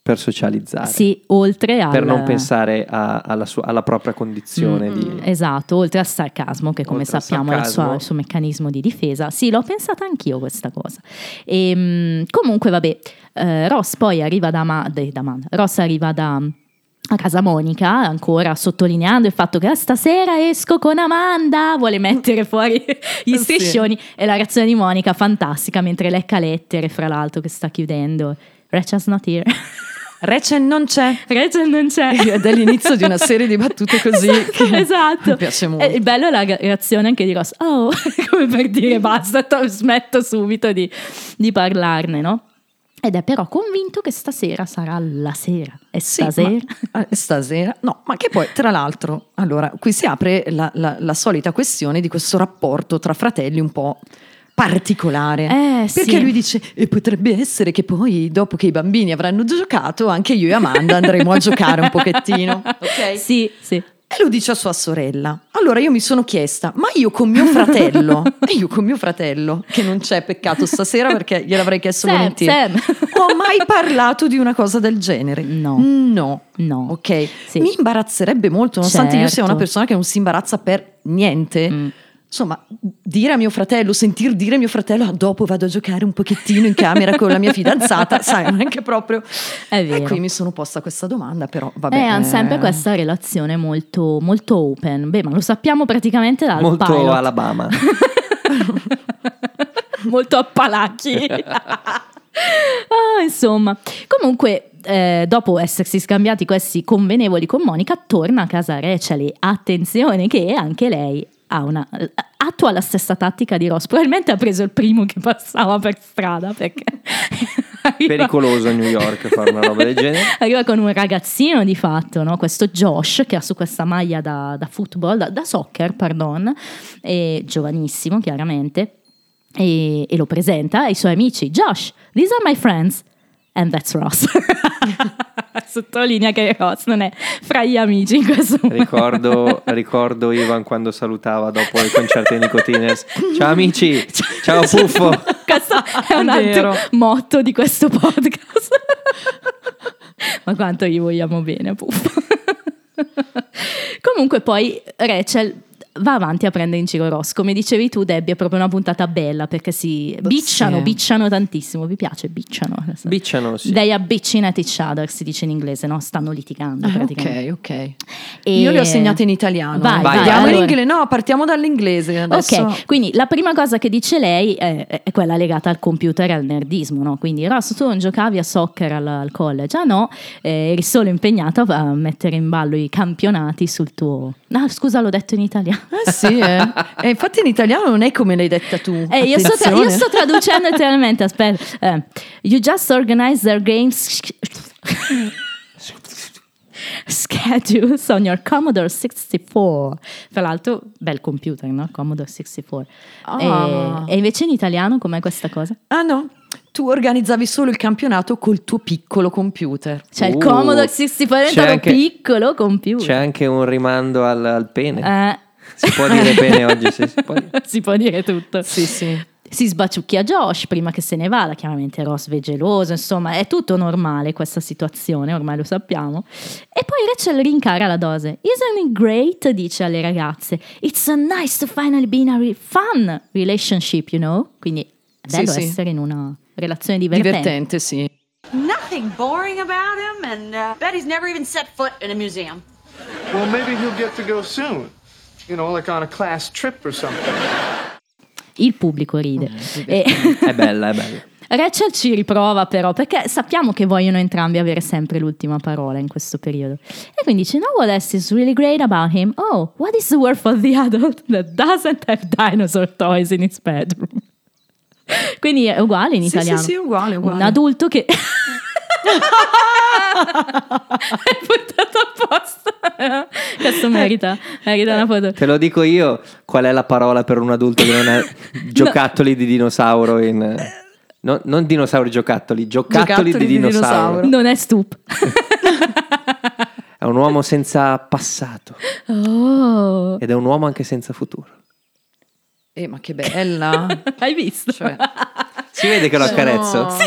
per socializzare. sì, oltre al... Per non pensare a- alla, sua- alla propria condizione di... Esatto, oltre al sarcasmo, che come Oltre sappiamo è il suo, il suo meccanismo di difesa. Sì, l'ho pensata anch'io questa cosa. E, comunque, vabbè, eh, Ross poi arriva da, Ma- de- da Man- Ross arriva da a casa Monica, ancora sottolineando il fatto che "Ah, stasera esco con Amanda, vuole mettere fuori gli Sì. striscioni e la reazione di Monica fantastica mentre lecca lettere, fra l'altro che sta chiudendo. Rachel's not here. Rachel non c'è. Rachel non c'è. Ed è l'inizio di una serie di battute così Esatto, che esatto. mi piace molto. E il bello è la reazione anche di Ross. Oh, come per dire basta, to- smetto subito di, di parlarne, no? Ed è però convinto che stasera sarà la sera. E Sì, stasera? ma- eh, stasera? No, ma che poi, tra l'altro, allora, qui si apre la, la- la solita questione di questo rapporto tra fratelli un po' particolare. Eh, Perché sì. lui dice, e potrebbe essere che poi, dopo che i bambini avranno giocato, anche io e Amanda andremo a giocare un pochettino. Ok? Sì, sì. E lo dice a sua sorella. Allora io mi sono chiesta, ma io con mio fratello, e io con mio fratello, che non c'è peccato stasera perché gliel'avrei chiesto Sam, volentieri, Sam. ho mai parlato di una cosa del genere? No. No. No. Ok. Sì. Mi imbarazzerebbe molto, nonostante io sia Certo. una persona che non si imbarazza per niente. Mm. Insomma, dire a mio fratello, sentir dire a mio fratello, "Ah, dopo vado a giocare un pochettino in camera con la mia fidanzata, sai, non è che proprio... È E vero. qui mi sono posta questa domanda, però vabbè. Eh, hanno sempre eh, questa relazione molto, molto open. Beh, ma lo sappiamo praticamente dal Molto pilot. Alabama. molto appalacchi. Ah, insomma, comunque, eh, dopo essersi scambiati questi convenevoli con Monica, torna a casa Rachel e attenzione che anche lei una, attua la stessa tattica di Ross. Probabilmente ha preso il primo che passava per strada perché arriva- Pericoloso a New York fare una roba del genere. Arriva con un ragazzino di fatto, no? questo Josh che ha su questa maglia da, da football, da, da soccer, pardon, e giovanissimo chiaramente, e, e lo presenta ai suoi amici. Josh, these are my friends. And that's Ross. Sottolinea che Ross non è fra gli amici in questo momento. Ricordo, ricordo Ivan quando salutava dopo il concerto di Nicotiners. Ciao amici, ciao Puffo. Questo è un altro vero. motto di questo podcast. Ma quanto gli vogliamo bene, Puffo. Comunque poi Rachel va avanti a prendere in giro Ross. Come dicevi tu, Debbie, è proprio una puntata bella perché si bicciano, Sì. bicciano tantissimo. Vi piace? Bicciano. Bicciano, sì. They are bitching at each other, si dice in inglese, no? Stanno litigando Ah, praticamente. ok, ok. E- Io le ho segnate in italiano. Vai, vai, Vediamo allora. l'inglese. No, partiamo dall'inglese. Adesso... Ok, quindi la prima cosa che dice lei è, è quella legata al computer e al nerdismo, no? Quindi Ross, tu non giocavi a soccer al, al college? Ah no, eh, eri solo impegnato a mettere in ballo i campionati sul tuo... Ah, scusa, l'ho detto in italiano. Eh sì, eh. E infatti in italiano non è come l'hai detta tu. Eh, io, sto tra- io sto traducendo letteralmente, aspetta. Eh, you just organize their games schedules on your Commodore 64. Tra l'altro, bel computer, no? Commodore 64. Ah. E, e invece in italiano com'è questa cosa? Ah no, tu organizzavi solo il campionato col tuo piccolo computer. Cioè il Uh, Commodore 64 c'è era anche- piccolo computer. C'è anche un rimando al, al pene. Eh, Si può dire pene oggi, sì, si può dire. si può dire tutto. Sì, sì. Si sbaciucchia Josh prima che se ne vada, chiaramente Ross è geloso, insomma è tutto normale questa situazione, ormai lo sappiamo. E poi Rachel rincara la dose. Isn't it great? dice alle ragazze. It's so nice to finally be in a re- fun relationship, you know? Quindi è Sì, bello sì. essere in una relazione divertente. Divertente, sì. Nothing boring about him, and uh, bet he's never even set foot in a museum. Well, maybe he'll get to go soon. You know, like on a class trip or something. Il pubblico ride. E- È bella, è bella. Rachel ci riprova però perché sappiamo che vogliono entrambi avere sempre l'ultima parola in questo periodo. E quindi dice, no, what else is really great about him? Oh, what is the word for the adult that doesn't have dinosaur toys in his bedroom? Quindi è uguale in Sì, italiano. sì, sì, uguale, uguale. Un adulto che... è buttato apposta. Questo merita, merita una foto. Te lo dico io, qual è la parola per un adulto che non ha giocattoli di dinosauro in... no, non dinosauri giocattoli, giocattoli, Giocattoli di di dinosauro. dinosauro. Non è stup. È un uomo senza passato Oh, ed è un uomo anche senza futuro. Eh, ma che bella. hai visto? Cioè, Si vede che lo Sono- accarezzo?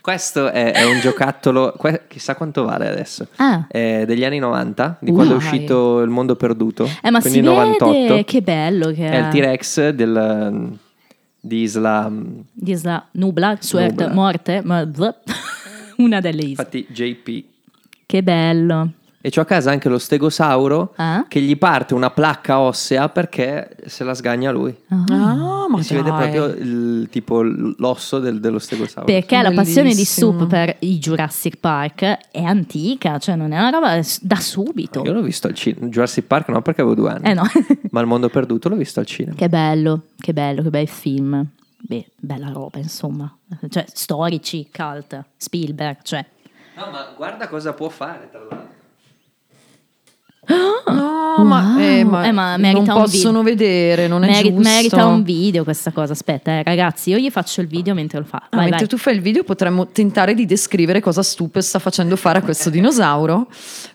Questo è, è un giocattolo, que- chissà quanto vale adesso. Ah. È degli anni 90, di quando è uscito Il mondo perduto. Eh, ma quindi si 98. vede che bello che È il T-Rex del, di Isla. di Isla Nubla, Suerte, Nubla. Morte, ma una delle isole. Infatti, JP. Che bello. E c'ho a casa anche lo stegosauro Ah? che gli parte una placca ossea perché se la sgagna lui. ah, ma E si vede dai. proprio il, tipo l'osso del- dello stegosauro. Perché la passione di Bellissimo. Soup per i Jurassic Park è antica, cioè non è una roba da subito. Io l'ho visto al cinema. Jurassic Park no, perché avevo due anni. Eh no. Ma il mondo perduto l'ho visto al cinema. che bello, che bello, che bel film. Beh, bella roba, insomma. Cioè, storici, cult, Spielberg, cioè. No, ma guarda cosa può fare, tra l'altro. No, ma, eh, ma, Eh, ma merita non un video. possono vedere, non è Meri- giusto. merita un video questa cosa. Aspetta, eh, ragazzi, io gli faccio il video mentre lo fa. Ah, Vai, mentre vai. tu fai il video potremmo tentare di descrivere cosa Stup sta facendo fare a questo dinosauro.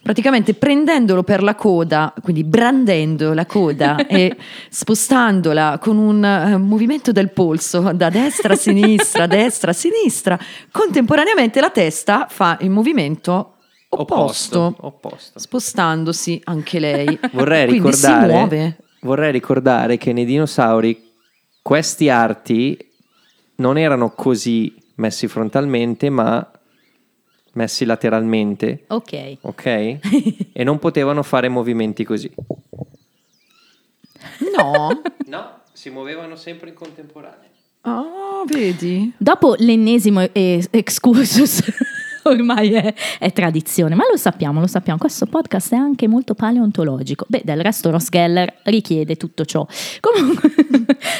Praticamente prendendolo per la coda, quindi brandendo la coda e spostandola con un eh, movimento del polso da destra a sinistra, destra a sinistra, contemporaneamente la testa fa il movimento opposto, opposto. spostandosi anche lei. Vorrei Quindi si ricordare, muove. vorrei ricordare che nei dinosauri questi arti non erano così messi frontalmente, ma messi lateralmente, Ok. ok? e non potevano fare movimenti così. No? No, si muovevano sempre in contemporanea. Ah, vedi? Dopo l'ennesimo eh, excursus, ormai è, è tradizione, ma lo sappiamo, lo sappiamo, questo podcast è anche molto paleontologico. Beh, del resto Ross Geller richiede tutto ciò. Comunque,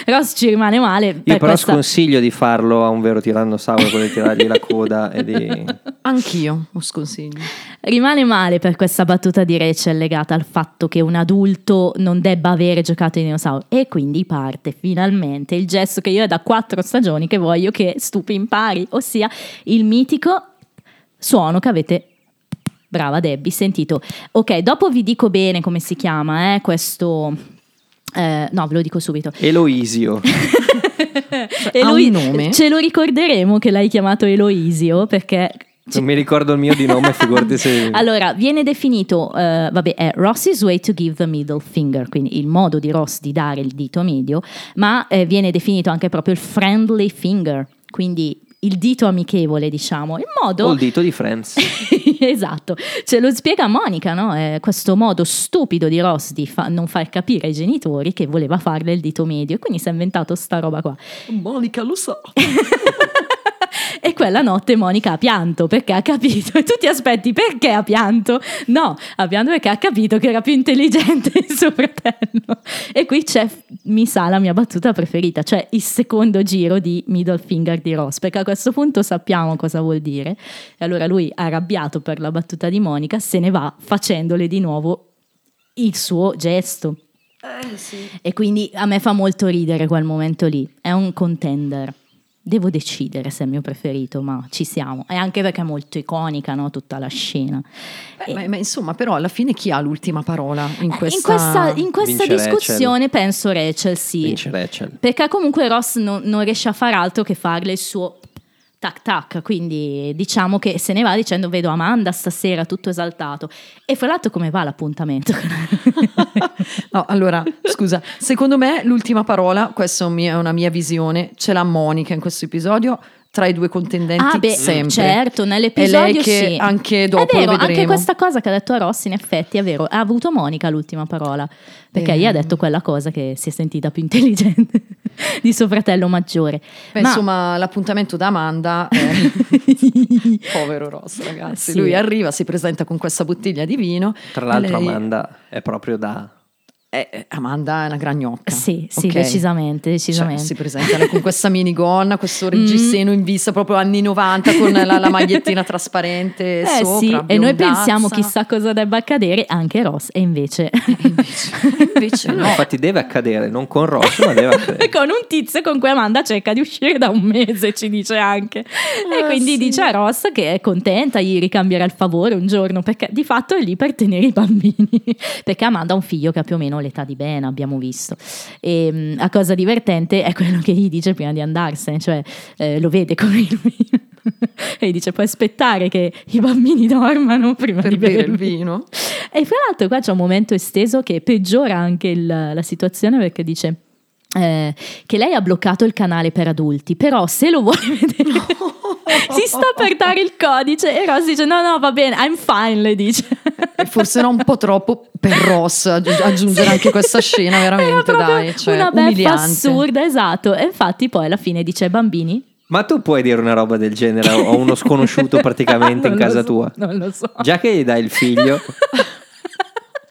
Ross ci rimane male. Io per però questa- sconsiglio di farlo a un vero tirannosauro, quello di tirargli la coda e di... Anch'io lo sconsiglio. Rimane male per questa battuta di Rachel legata al fatto che un adulto non debba avere giocato ai dinosauri. E quindi parte finalmente il gesto che io è da quattro stagioni che voglio che Stupi impari, ossia il mitico suono che avete. Brava Debbie, sentito. Ok, dopo vi dico bene come si chiama, eh, questo. eh, no, ve lo dico subito. Eloisio. E un nome? Ce lo ricorderemo che l'hai chiamato Eloisio perché. Non mi ricordo il mio di nome, figurati se... Allora, viene definito, eh, vabbè, è Ross's way to give the middle finger, quindi il modo di Ross di dare il dito medio, ma eh, viene definito anche proprio il friendly finger, quindi il dito amichevole, diciamo, il modo... O il dito di Friends. esatto, ce lo spiega Monica, no? Eh, questo modo stupido di Ross di fa- non far capire ai genitori che voleva farle il dito medio e quindi si è inventato sta roba qua. Monica lo sa. E quella notte Monica ha pianto perché ha capito. E tu ti aspetti perché ha pianto? No, ha pianto perché ha capito che era più intelligente il suo fratello. E qui c'è, mi sa, la mia battuta preferita, cioè il secondo giro di middle finger di Ross, perché a questo punto sappiamo cosa vuol dire. E allora lui, arrabbiato per la battuta di Monica, se ne va facendole di nuovo il suo gesto. E quindi a me fa molto ridere quel momento lì. È un contender. Devo decidere se è il mio preferito, ma ci siamo. E anche perché è molto iconica, no? Tutta la scena. Beh, ma, ma insomma, però alla fine chi ha l'ultima parola in questa... In questa, in questa discussione penso Rachel sì. Vince Rachel. Perché comunque Ross non, non riesce a fare altro che farle il suo tac tac, quindi diciamo che se ne va dicendo vedo Amanda stasera tutto esaltato. E fra l'altro come va l'appuntamento? No, allora, scusa, secondo me l'ultima parola, questa è una mia visione, ce l'ha Monica in questo episodio tra i due contendenti Ah beh, sempre. certo, nell'episodio È lei che sì. anche dopo è vero, lo vedremo. anche questa cosa che ha detto Rossi in effetti è vero, ha avuto Monica l'ultima parola, perché Eh. gli ha detto quella cosa che si è sentita più intelligente di suo fratello maggiore. Beh, Ma- insomma, l'appuntamento da Amanda è povero Ross, ragazzi. Sì. Lui arriva, si presenta con questa bottiglia di vino. Tra l'altro Lei- Amanda è proprio da... Eh, eh, Amanda è una gragnocca. Sì, sì, ok? decisamente, Cioè, decisamente. si presenta lei con questa minigonna, questo reggiseno in vista proprio anni 90 con la, la magliettina trasparente Eh sopra. sì, e noi biondazza. pensiamo chissà cosa debba accadere anche Ross, e invece Invece No, no. infatti deve accadere, non con Ross, ma deve accadere. con un tizio con cui Amanda cerca di uscire da un mese, ci dice anche. e Ah, quindi sì. dice a Ross che è contenta, gli ricambierà il favore un giorno, perché di fatto è lì per tenere i bambini. perché Amanda ha un figlio che ha più o meno l'età di Ben, abbiamo visto. E mh, la cosa divertente è quello che gli dice prima di andarsene, cioè eh, lo vede con il vino. e gli dice puoi aspettare che i bambini dormano prima Per di bere il vino. e fra l'altro qua c'è un momento esteso che peggiora anche il- la situazione perché dice eh, che lei ha bloccato il canale per adulti, però se lo vuole vedere si sta per dare il codice e Ross dice no no va bene, I'm fine, le dice. E forse era un po' troppo per Ross aggi- aggiungere anche questa scena, Era veramente, dai. Cioè, una beffa assurda, esatto. E infatti poi alla fine dice bambini. Ma tu puoi dire una roba del genere a uno sconosciuto praticamente in casa so, tua? Non lo so. Già che gli dai il figlio,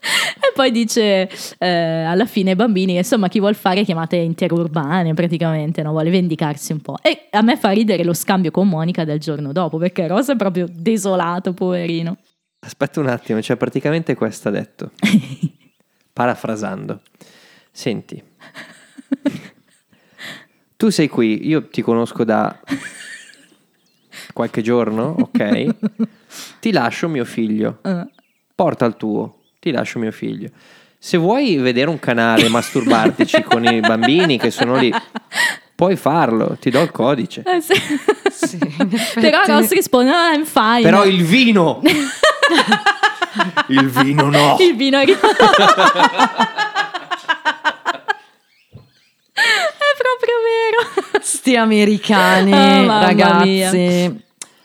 E poi dice eh, alla fine bambini, insomma chi vuol fare chiamate interurbane praticamente, no? vuole vendicarsi un po'. E a me fa ridere lo scambio con Monica del giorno dopo, perché Rosa è proprio desolato, poverino. aspetta un attimo, cioè praticamente questo ha detto, parafrasando. Senti, tu sei qui, io ti conosco da qualche giorno, ok? Ti lascio mio figlio, Eh. porta il tuo, ti lascio mio figlio. Se vuoi vedere un canale, masturbartici con i bambini che sono lì, puoi farlo, ti do il codice. Eh, sì. Sì. Però Ross risponde, no, I'm fine. Però il vino! il vino no! Il vino è è proprio vero. Sti americani, Oh, ragazzi.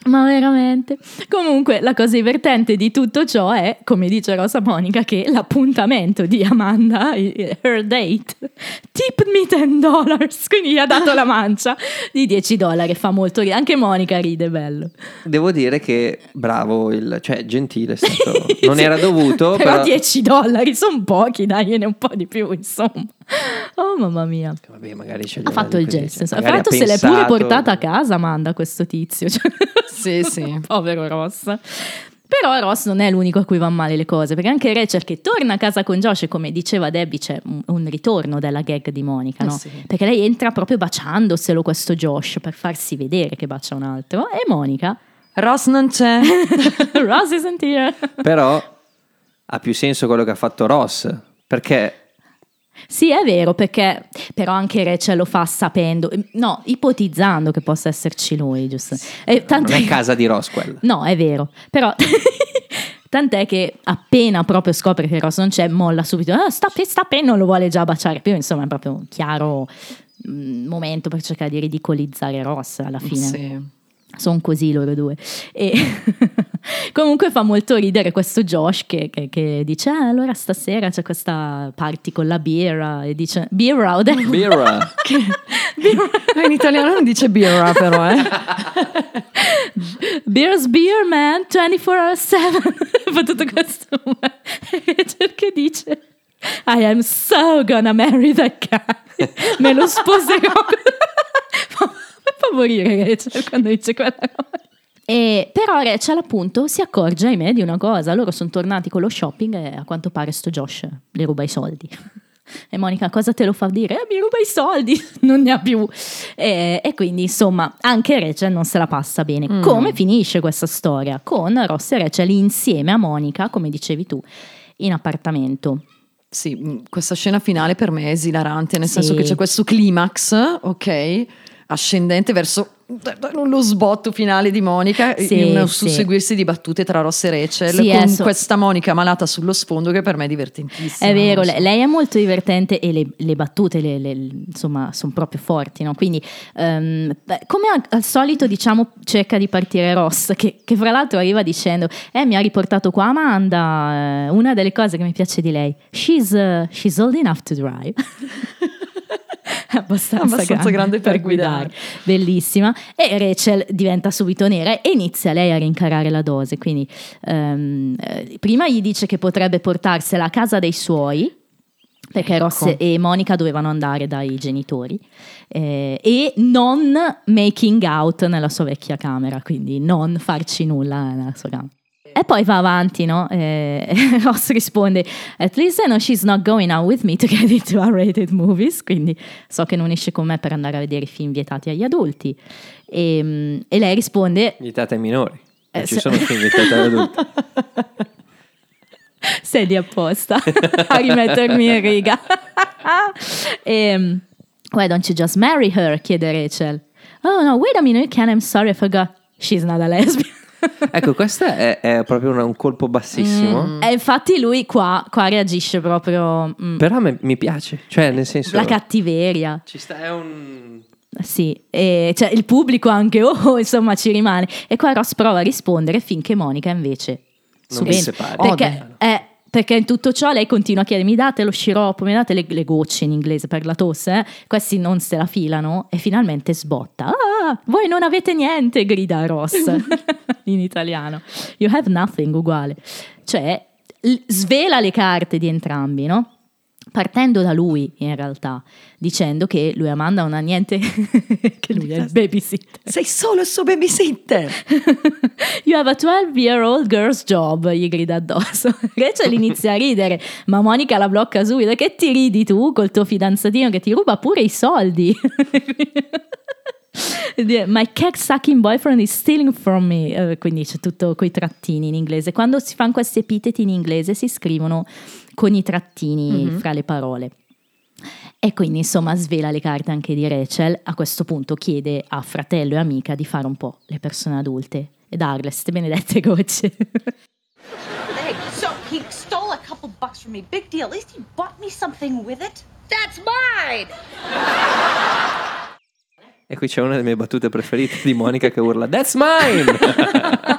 Ma veramente. Comunque, la cosa divertente di tutto ciò è, come dice Rosa Monica, che l'appuntamento di Amanda, her date, tip me 10 dollars, quindi gli ha dato la mancia di 10 dollari. Fa molto ridere. Anche Monica ride, bello. Devo dire che bravo, il, cioè gentile stato. Non era dovuto, però, però... 10 dollari sono pochi, dagliene un po' di più, insomma. Oh, mamma mia. Vabbè, Ha fatto il gesto. Magari ha l'altro se l'è pure portata a casa Amanda questo tizio. Cioè, Sì, sì. Povero Ross. Però Ross non è l'unico a cui vanno male le cose, perché anche Rachel che torna a casa con Josh e come diceva Debbie c'è un, ritorno della gag di Monica, Eh no? sì. Perché lei entra proprio baciandoselo questo Josh per farsi vedere che bacia un altro e Monica, Ross non c'è. Ross isn't here. Però ha più senso quello che ha fatto Ross, perché Sì, è vero, perché però anche Rachel lo fa sapendo, no, ipotizzando che possa esserci lui, giusto? E tanto non è casa di Ross quella. No, è vero, però tant'è che appena proprio scopre che Ross non c'è, molla subito, ah, sta, sta non lo vuole già baciare più, insomma è proprio un chiaro mm, momento per cercare di ridicolizzare Ross alla fine. Sì. Sono così loro due. E comunque fa molto ridere questo Josh che, che- che dice: "Ah, allora stasera c'è questa party con la birra. E dice: Birra? Ho detto- Birra. In italiano non dice birra, però, eh. Beer's beer, man, 24 hour 7. Fa tutto questo. E che dice: I am so gonna marry that guy. Me lo sposerò. Morire Rachel quando dice quella cosa. E però Rachel appunto si accorge, ahimè, di una cosa. Loro sono tornati con lo shopping e a quanto pare sto Josh le ruba i soldi. E Monica cosa te lo fa dire? Eh, mi ruba i soldi, non ne ha più. E, e quindi insomma anche Rachel non se la passa bene. Mm. Come finisce questa storia? Con Ross e Rachel insieme a Monica, come dicevi tu, in appartamento. Sì, mh, questa scena finale per me è esilarante, nel Sì. senso che c'è questo climax, ok, ascendente verso lo sbotto finale di Monica, Sì, in un sì. susseguirsi di battute tra Ross e Rachel, Sì, con adesso- questa Monica malata sullo sfondo che per me è divertentissima. È vero, so. le- lei è molto divertente e le, le battute, le- le- insomma, sono proprio forti, no? Quindi, beh, come al, al solito, diciamo, cerca di partire Ross, che, che fra l'altro arriva dicendo, eh, mi ha riportato qua Amanda, eh, una delle cose che mi piace di lei, she's, uh, she's old enough to drive. Abbastanza, Abbastanza grande per guidare. bellissima. E Rachel diventa subito nera e inizia lei a rincarare la dose. Quindi eh, prima gli dice che potrebbe portarsela a casa dei suoi. Perché Ecco. Ross e Monica dovevano andare dai genitori eh, e non making out nella sua vecchia camera, quindi non farci nulla nella sua camera. E poi va avanti, no? Eh, Ross risponde: At least I know she's not going out with me to get into R-rated movies. Quindi so che non esce con me per andare a vedere i film vietati agli adulti. E, mm, e lei risponde: Vietate ai minori. Non Eh, ci se- sono film vietati agli adulti. Sei lì apposta a rimettermi in riga. e, Why don't you just marry her? chiede Rachel. Oh no, wait a minute, Ken, I'm sorry, I forgot. She's not a lesbian. Ecco, questo è, è proprio un, un colpo bassissimo. e infatti lui qua, qua reagisce proprio mm, Però a me mi piace. Cioè, nel senso... la cattiveria. Ci sta, è un... Sì, e cioè, il pubblico anche, oh, insomma, ci rimane. E qua Ross prova a rispondere finché Monica invece Non subentra. si separa. Perché, eh, perché in tutto ciò lei continua a chiedere: mi date lo sciroppo, mi date le, le gocce in inglese per la tosse? eh?" Questi non se la filano e finalmente sbotta. Ah, voi non avete niente, grida Ross in italiano. You have nothing, uguale. Cioè, l- svela le carte di entrambi, no? Partendo da lui, in realtà, dicendo che lui e Amanda non ha niente, che lui è il babysitter. Sei solo il suo babysitter. You have a 12-year-old girl's job, gli grida addosso. Rachel inizia a ridere, ma Monica la blocca subito. Che ti ridi tu col tuo fidanzatino che ti ruba pure i soldi? My cake sucking boyfriend is stealing from me. Eh, quindi c'è tutto coi trattini in inglese. Quando si fanno questi epiteti in inglese si scrivono con i trattini fra le parole. E quindi insomma svela le carte anche di Rachel. A questo punto chiede a fratello e amica di fare un po' le persone adulte e darle ste benedette gocce. Hey, so he stole a couple bucks from me. Big deal. At least he bought me something with it. That's mine. E qui c'è una delle mie battute preferite di Monica che urla That's mine!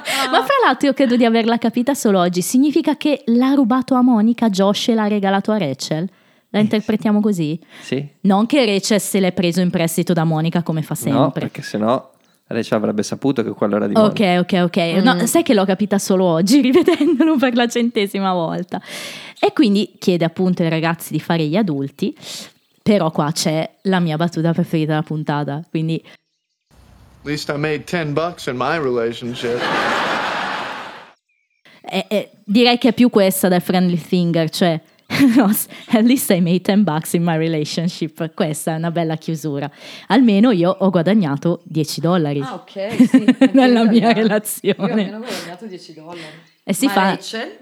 L'altro io credo di averla capita solo oggi. Significa che l'ha rubato a Monica, Josh e l'ha regalato a Rachel? La interpretiamo così? sì? Non che Rachel se l'è preso in prestito da Monica come fa sempre. No, perché sennò Rachel avrebbe saputo che quello era di Monica. Ok, ok, ok. No, sai che l'ho capita solo oggi, rivedendolo per la centesima volta. E quindi chiede appunto ai ragazzi di fare gli adulti, però qua c'è la mia battuta preferita della puntata, quindi At least I made 10 bucks in my relationship. è- è- direi che è più questa del friendly finger, cioè at least I made 10 bucks in my relationship. Questa è una bella chiusura. Almeno io ho guadagnato 10 dollari. Ah, ok, sì. Nella mia Io relazione. almeno avevo guadagnato 10 dollari. E si Ma fa Rachel?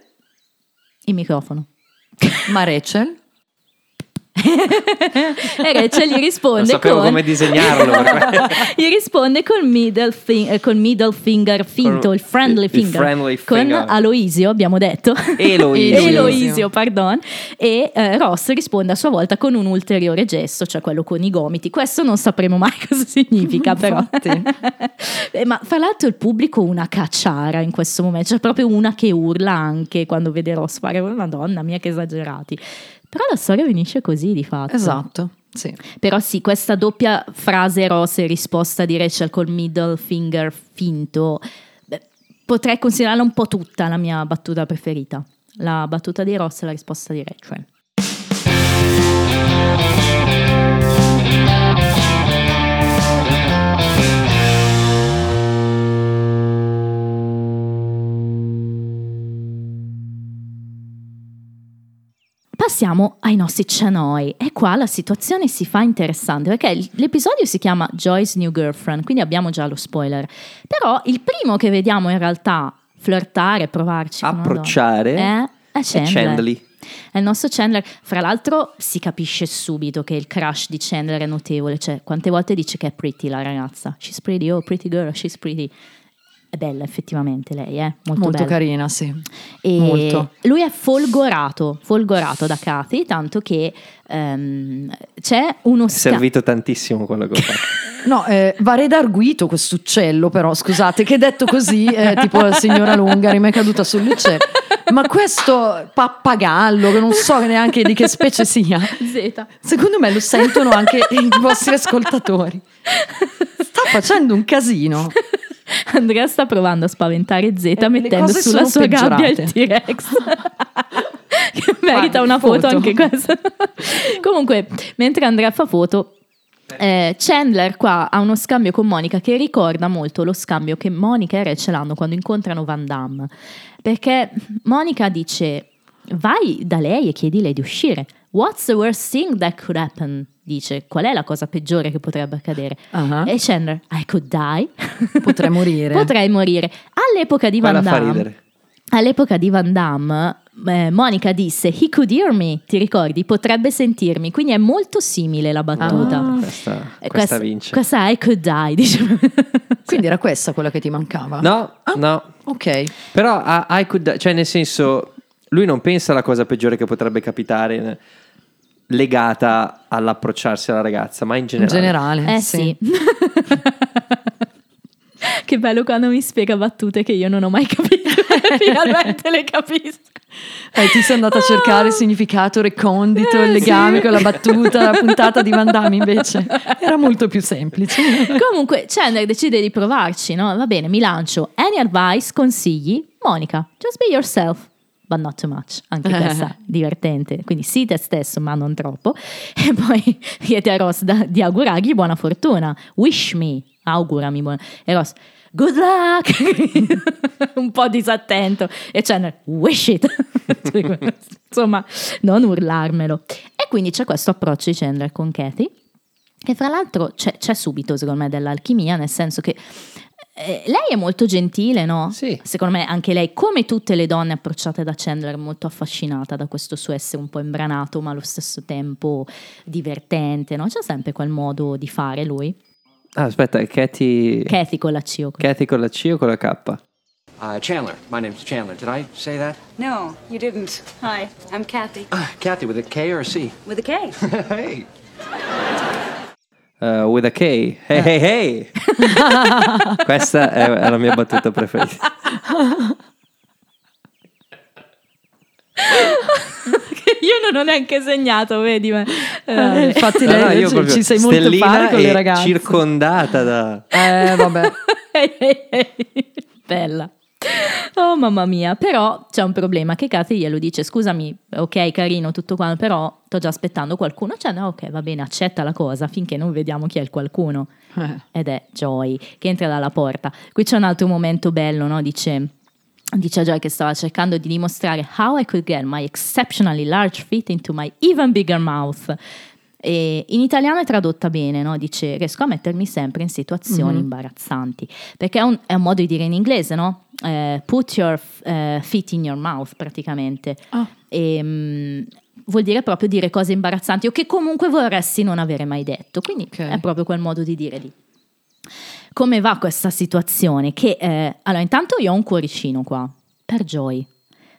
il microfono. Ma Rachel? E Rachel gli Non risponde sapevo con come disegnarlo. gli risponde col middle, fin- eh, col middle finger finto, Con il friendly il finger, friendly con finger. Aloisio, abbiamo detto. Eloisio. Eloisio, pardon. E eh, Ross risponde a sua volta con un ulteriore gesto, cioè quello con i gomiti. Questo non sapremo mai cosa significa, però. Eh, Ma fra l'altro il pubblico una cacciara in questo momento, c'è proprio una che urla anche quando vede Ross fare una donna mia che esagerati. Però la storia finisce così di fatto. Esatto, sì. Però sì, questa doppia frase Ross e risposta di Rachel col middle finger finto, beh, potrei considerarla un po' tutta la mia battuta preferita. La battuta di Ross e la risposta di Rachel. Passiamo ai nostri Chanoi e qua la situazione si fa interessante perché l'episodio si chiama Joy's New Girlfriend, quindi abbiamo già lo spoiler. Però il primo che vediamo in realtà flirtare, provarci Approcciare è, è è Chandler. Chandler. È il nostro Chandler. Fra l'altro si capisce subito che il crush di Chandler è notevole. Cioè, quante volte dice che è pretty la ragazza? She's pretty, oh pretty girl, she's pretty. È bella effettivamente lei, eh? Molto, Molto bella. carina, sì. E Molto. lui è folgorato, folgorato da Kathy, tanto che ehm, c'è uno È scambio. servito tantissimo quello che ho fatto. No, eh, va redarguito questo uccello, però scusate, che detto così, eh, tipo la signora Lungari, mi è caduta sull'uccello. Ma questo pappagallo, che non so neanche di che specie sia, Zeta. secondo me lo sentono anche i vostri ascoltatori. Sta facendo un casino. Andrea sta provando a spaventare Z Eh, mettendo sulla sua gabbia il peggiorate. T-Rex. che merita Guardi, una foto, foto. anche questa. Comunque, mentre Andrea fa foto, eh, Chandler qua ha uno scambio con Monica che ricorda molto lo scambio che Monica e Rachel hanno quando incontrano Van Damme. Perché Monica dice: Vai da lei e chiedile di uscire. What's the worst thing that could happen? Dice, qual è la cosa peggiore che potrebbe accadere? Ah. E Chandler, I could die. Potrei morire. Potrei morire. All'epoca di Van Damme, ridere. all'epoca di Van Damme, eh, Monica disse He could hear me, ti ricordi? Potrebbe sentirmi, quindi è molto simile la battuta. Ah, Questa, Eh, questa vince. Questa I could die, dice. Quindi era questa quella che ti mancava? No, Ah. no. Ok. Però ah, I could- cioè nel senso, lui non pensa alla cosa peggiore che potrebbe capitare legata all'approcciarsi alla ragazza, ma in In generale. generale. Eh sì. che bello quando mi spiega battute che io non ho mai capito. Finalmente le capisco. Eh, ti sei andata a cercare il significato recondito, il Eh, legame sì. con la battuta, la puntata di Van Damme invece era molto più semplice. Comunque Chandler decide di provarci, no? Va bene, mi lancio. Any advice, consigli? Monica, just be yourself. But not too much, anche questa divertente. Quindi sii te stesso, ma non troppo. E poi chiede a Ross da- di augurargli buona fortuna. Wish me, augurami buona. E Ross, good luck. Un po' disattento. E Chandler, wish it. Insomma, non urlarmelo. E quindi c'è questo approccio di Chandler con Kathy. Che fra l'altro c'è, c'è subito, secondo me, dell'alchimia, nel senso che eh, lei è molto gentile, no? Sì. Secondo me anche lei, come tutte le donne approcciate da Chandler, è molto affascinata da questo suo essere un po' imbranato, ma allo stesso tempo divertente, no? C'è sempre quel modo di fare lui. Ah, aspetta, è Katy... Kathy con la C. o con- Katy con la C o con la K? Uh, Chandler. My name's Chandler. Did I say that? No, you didn't. Hi, I'm Kathy. Kathy with a K or a C? With a K. hey. Uh, with a K. Hey, hey, hey! Questa è, è la mia battuta preferita. Che io non ho neanche segnato, vedi? Ma... Eh, infatti No, no, lei io ci, ci sei molto fare con le ragazze. circondata da... Eh, vabbè. Bella. Oh mamma mia, però c'è un problema che Kathy glielo dice, scusami, ok carino tutto qua, però sto già aspettando qualcuno, cioè no ok va bene accetta la cosa finché non vediamo chi è il qualcuno Eh. ed è Joy che entra dalla porta. Qui c'è un altro momento bello, no? Dice, dice a Joy che stava cercando di dimostrare how I could get my exceptionally large feet into my even bigger mouth. E in italiano è tradotta bene, no? dice riesco a mettermi sempre in situazioni Mhm. imbarazzanti, perché è un, è un modo di dire in inglese, no? Eh, put your eh, feet in your mouth praticamente. Ah. E, mm, vuol dire proprio dire cose imbarazzanti o che comunque vorresti non avere mai detto, quindi Ok. è proprio quel modo di dire lì. Come va questa situazione? Che, eh, allora, intanto io ho un cuoricino qua, per Joy.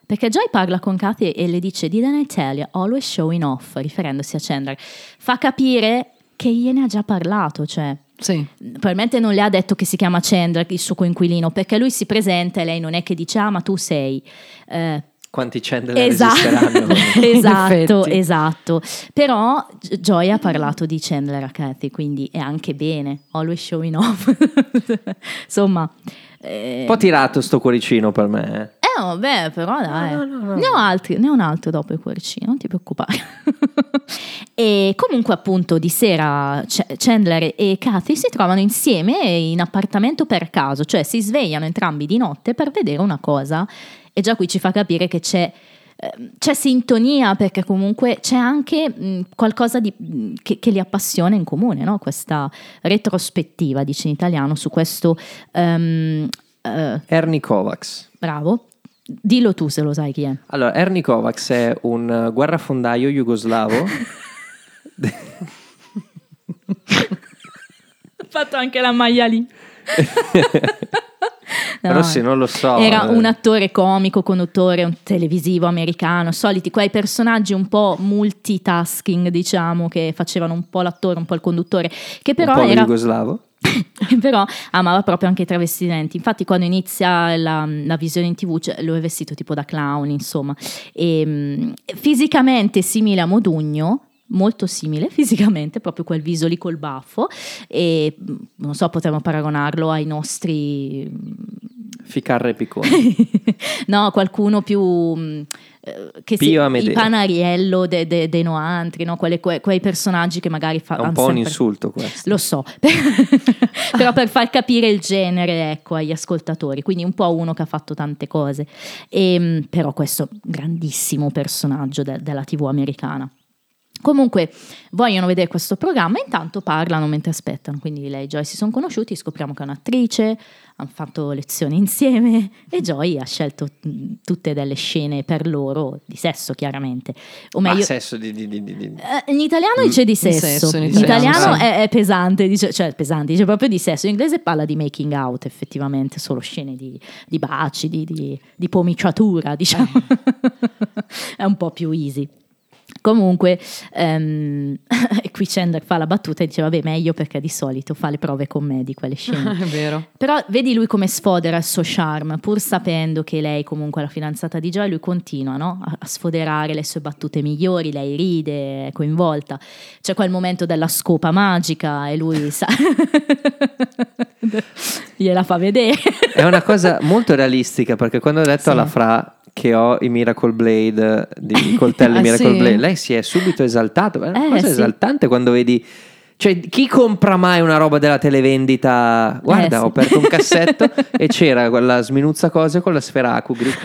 Perché Joy parla con Kathy e le dice Didn't I tell you, always showing off, riferendosi a Chandler. Fa capire che gliene ha già parlato, cioè Sì. probabilmente non le ha detto che si chiama Chandler, il suo coinquilino, perché lui si presenta e lei non è che dice ah ma tu sei... Eh, Quanti Chandler Esatto, esatto, esatto. Però Joy ha parlato di Chandler a Kathy, quindi è anche bene. Always showing off. Insomma, eh, Un po' tirato sto cuoricino per me. eh. eh, vabbè, però dai. Ne ho altri, ne ho un altro dopo il cuoricino, non ti preoccupare. e comunque, appunto, di sera Chandler e Kathy si trovano insieme in appartamento per caso, cioè si svegliano entrambi di notte per vedere una cosa. E già qui ci fa capire che c'è c'è sintonia perché comunque c'è anche mh, qualcosa di- mh, che, che li appassiona in comune, no? questa retrospettiva, dice in italiano, su questo... ehm, eh, Ernie Kovacs. bravo, dillo tu se lo sai chi è. Allora, Ernie Kovacs è un eh, guerrafondaio jugoslavo. Ha fatto anche la maglia lì. Sì, non lo so. Era eh. un attore comico, conduttore, un televisivo americano, soliti quei personaggi un po' multitasking, diciamo, che facevano un po' l'attore, un po' il conduttore, che però un po' era jugoslavo. però amava proprio anche i travestimenti. Infatti, quando inizia la, la visione in tv, cioè, lo è vestito tipo da clown, insomma, e, mh, fisicamente simile a Modugno. Molto simile fisicamente, proprio quel viso lì col baffo, e mh, non so, potremmo paragonarlo ai nostri Ficarre Piccone. no, qualcuno più mh, eh, che si, il panariello de- de- dei Noantri, no? Quelle- que- quei personaggi che magari fa, È un po' un sempre- insulto questo. Lo so, però per far capire il genere ecco, agli ascoltatori, quindi un po' uno che ha fatto tante cose, Ehm, però questo grandissimo personaggio de- della TV americana. Comunque vogliono vedere questo programma, intanto parlano mentre aspettano, quindi lei e Joy si sono conosciuti, scopriamo che è un'attrice, hanno fatto lezioni insieme e Joy ha scelto mh, tutte delle scene per loro di sesso chiaramente. O Ma meglio, sesso di... di, di, di- eh, in italiano dice di Di sesso, sesso, in italiano, sì. è, è pesante, dice, cioè pesante, dice proprio di sesso, in inglese parla di making out effettivamente, solo scene di, di baci, di, di, di pomiciatura, diciamo, è un po' più easy. Comunque, ehm, e qui Chandler fa la battuta e dice: Vabbè, meglio perché di solito fa le prove con me di quelle scene. È vero. Però vedi lui come sfodera il suo charme, pur sapendo che lei comunque è la fidanzata di Joy, lui continua no? a, a sfoderare le sue battute migliori, lei ride, è coinvolta. C'è quel momento della scopa magica e lui sa... gliela fa vedere. È una cosa molto realistica perché quando ho detto Sì. alla Fra che ho i Miracle Blade, i coltelli Ah, Miracle sì? Blade, lei si è subito esaltata. È una Eh, cosa sì. esaltante quando vedi. Cioè, chi compra mai una roba della televendita? Guarda, Eh, sì. ho aperto un cassetto e c'era quella sminuzza cose con la sfera Akugrip.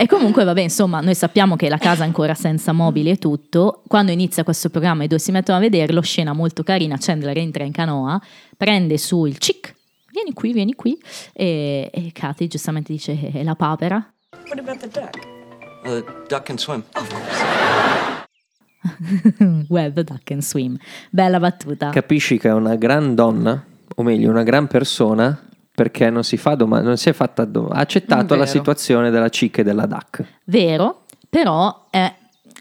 E comunque, vabbè, insomma, noi sappiamo che la casa è ancora senza mobili e tutto. Quando inizia questo programma i due si mettono a vederlo, scena molto carina, Chandler entra in canoa, prende su il chick, vieni qui, vieni qui, e, e Katy giustamente dice, è la papera? What about the duck? Uh, duck can swim. well, the duck can swim. Bella battuta. Capisci che è una gran donna, o meglio, una gran persona, perché non si, fa doma- non si è fatta dom- ha accettato la Vero. situazione della chick e della duck. Vero, però eh,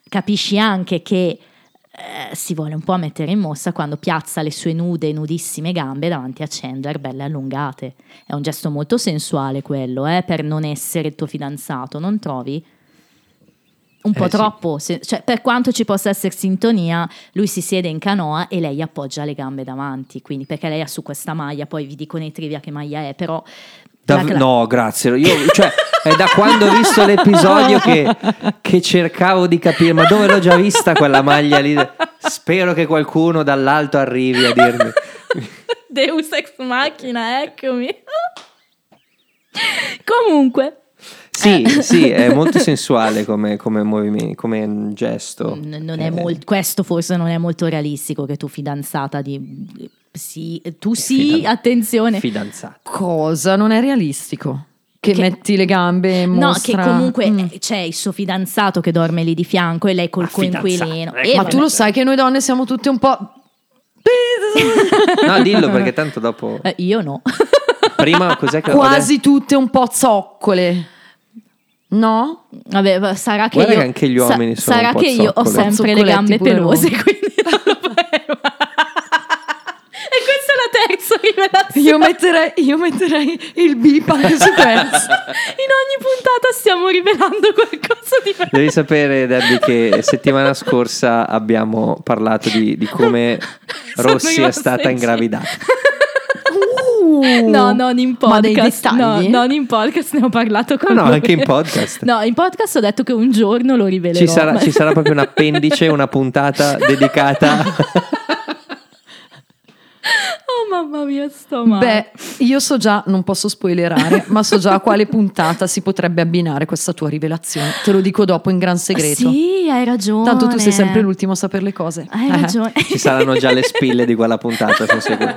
capisci anche che eh, si vuole un po' mettere in mossa quando piazza le sue nude, nudissime gambe davanti a Chandler, belle allungate. È un gesto molto sensuale quello, eh, per non essere il tuo fidanzato, non trovi? Un po' Eh, sì. troppo, se- cioè, per quanto ci possa essere sintonia, lui si siede in canoa e lei appoggia le gambe davanti, quindi perché lei ha su questa maglia, poi vi dico nei trivia che maglia è, però... Dav- la cla- no, grazie. Io, cioè, è da quando ho visto l'episodio che, che cercavo di capire, ma dove l'ho già vista quella maglia lì? Spero che qualcuno dall'alto arrivi a dirmi. Deus ex machina, eccomi. Comunque, Sì, Eh. sì, è molto sensuale come, come movimento, come gesto. n- non è Eh, molt- questo forse non è molto realistico che tu fidanzata di... Sì, tu sì, Fidan- attenzione. Fidanzato. Cosa non è realistico? Che, Che- metti le gambe e No, mostra... che comunque Mm. eh, c'è il suo fidanzato che dorme lì di fianco e lei col fidanzato, coinquilino. Eh, Ma tu lo sai che noi donne siamo tutte un po'... No, dillo perché tanto dopo. Eh, io no. Prima cos'è che Quasi tutte un po' zoccole. No? Vabbè, va- sarà che Guarda io che anche gli sa- uomini sono sarà un po' che io ho sempre le gambe pelose, quindi terza rivelazione. Io metterei, io metterei il bip anche su questo. In ogni puntata stiamo rivelando qualcosa di Devi sapere, Debbie, che settimana scorsa abbiamo parlato di, di come Sono Rossi è stata ingravidata. No, non in Ma podcast. No, non in podcast, ne ho parlato con No, no, lui. anche in podcast. No, in podcast ho detto che un giorno lo rivelerò. Ci sarà, ci sarà proprio un appendice, una puntata dedicata. Mamma mia, sto male. Beh, io so già, non posso spoilerare, ma so già a quale puntata si potrebbe abbinare questa tua rivelazione. Te lo dico dopo in gran segreto. Sì, hai ragione. Tanto tu sei sempre l'ultimo a sapere le cose. Hai Eh. ragione. Ci saranno già le spille di quella puntata, sono sicuro.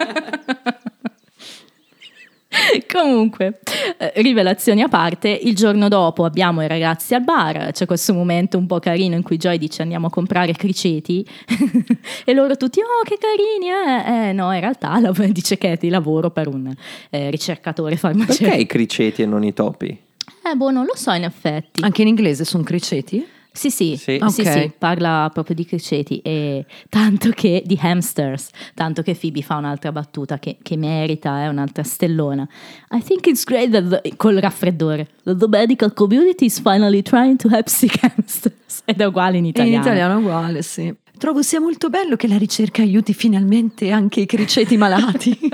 Comunque, eh, rivelazioni a parte, il giorno dopo abbiamo i ragazzi al bar, c'è questo momento un po' carino in cui Joy dice andiamo a comprare criceti e loro tutti oh che carini eh, eh no in realtà la- dice Katie lavoro per un eh, ricercatore farmaceutico Perché i criceti e non i topi? eh boh non lo so in effetti Anche in inglese sono criceti? Sì sì, Sì. sì, Ok. sì, parla proprio di criceti e tanto che di hamsters tanto che Phoebe fa un'altra battuta che, che merita è un'altra stellona I think it's great that the- col raffreddore that the medical community is finally trying to help sick hamsters ed è uguale in In italiano italiano è uguale, sì. Trovo sia molto bello che la ricerca aiuti finalmente anche i criceti malati.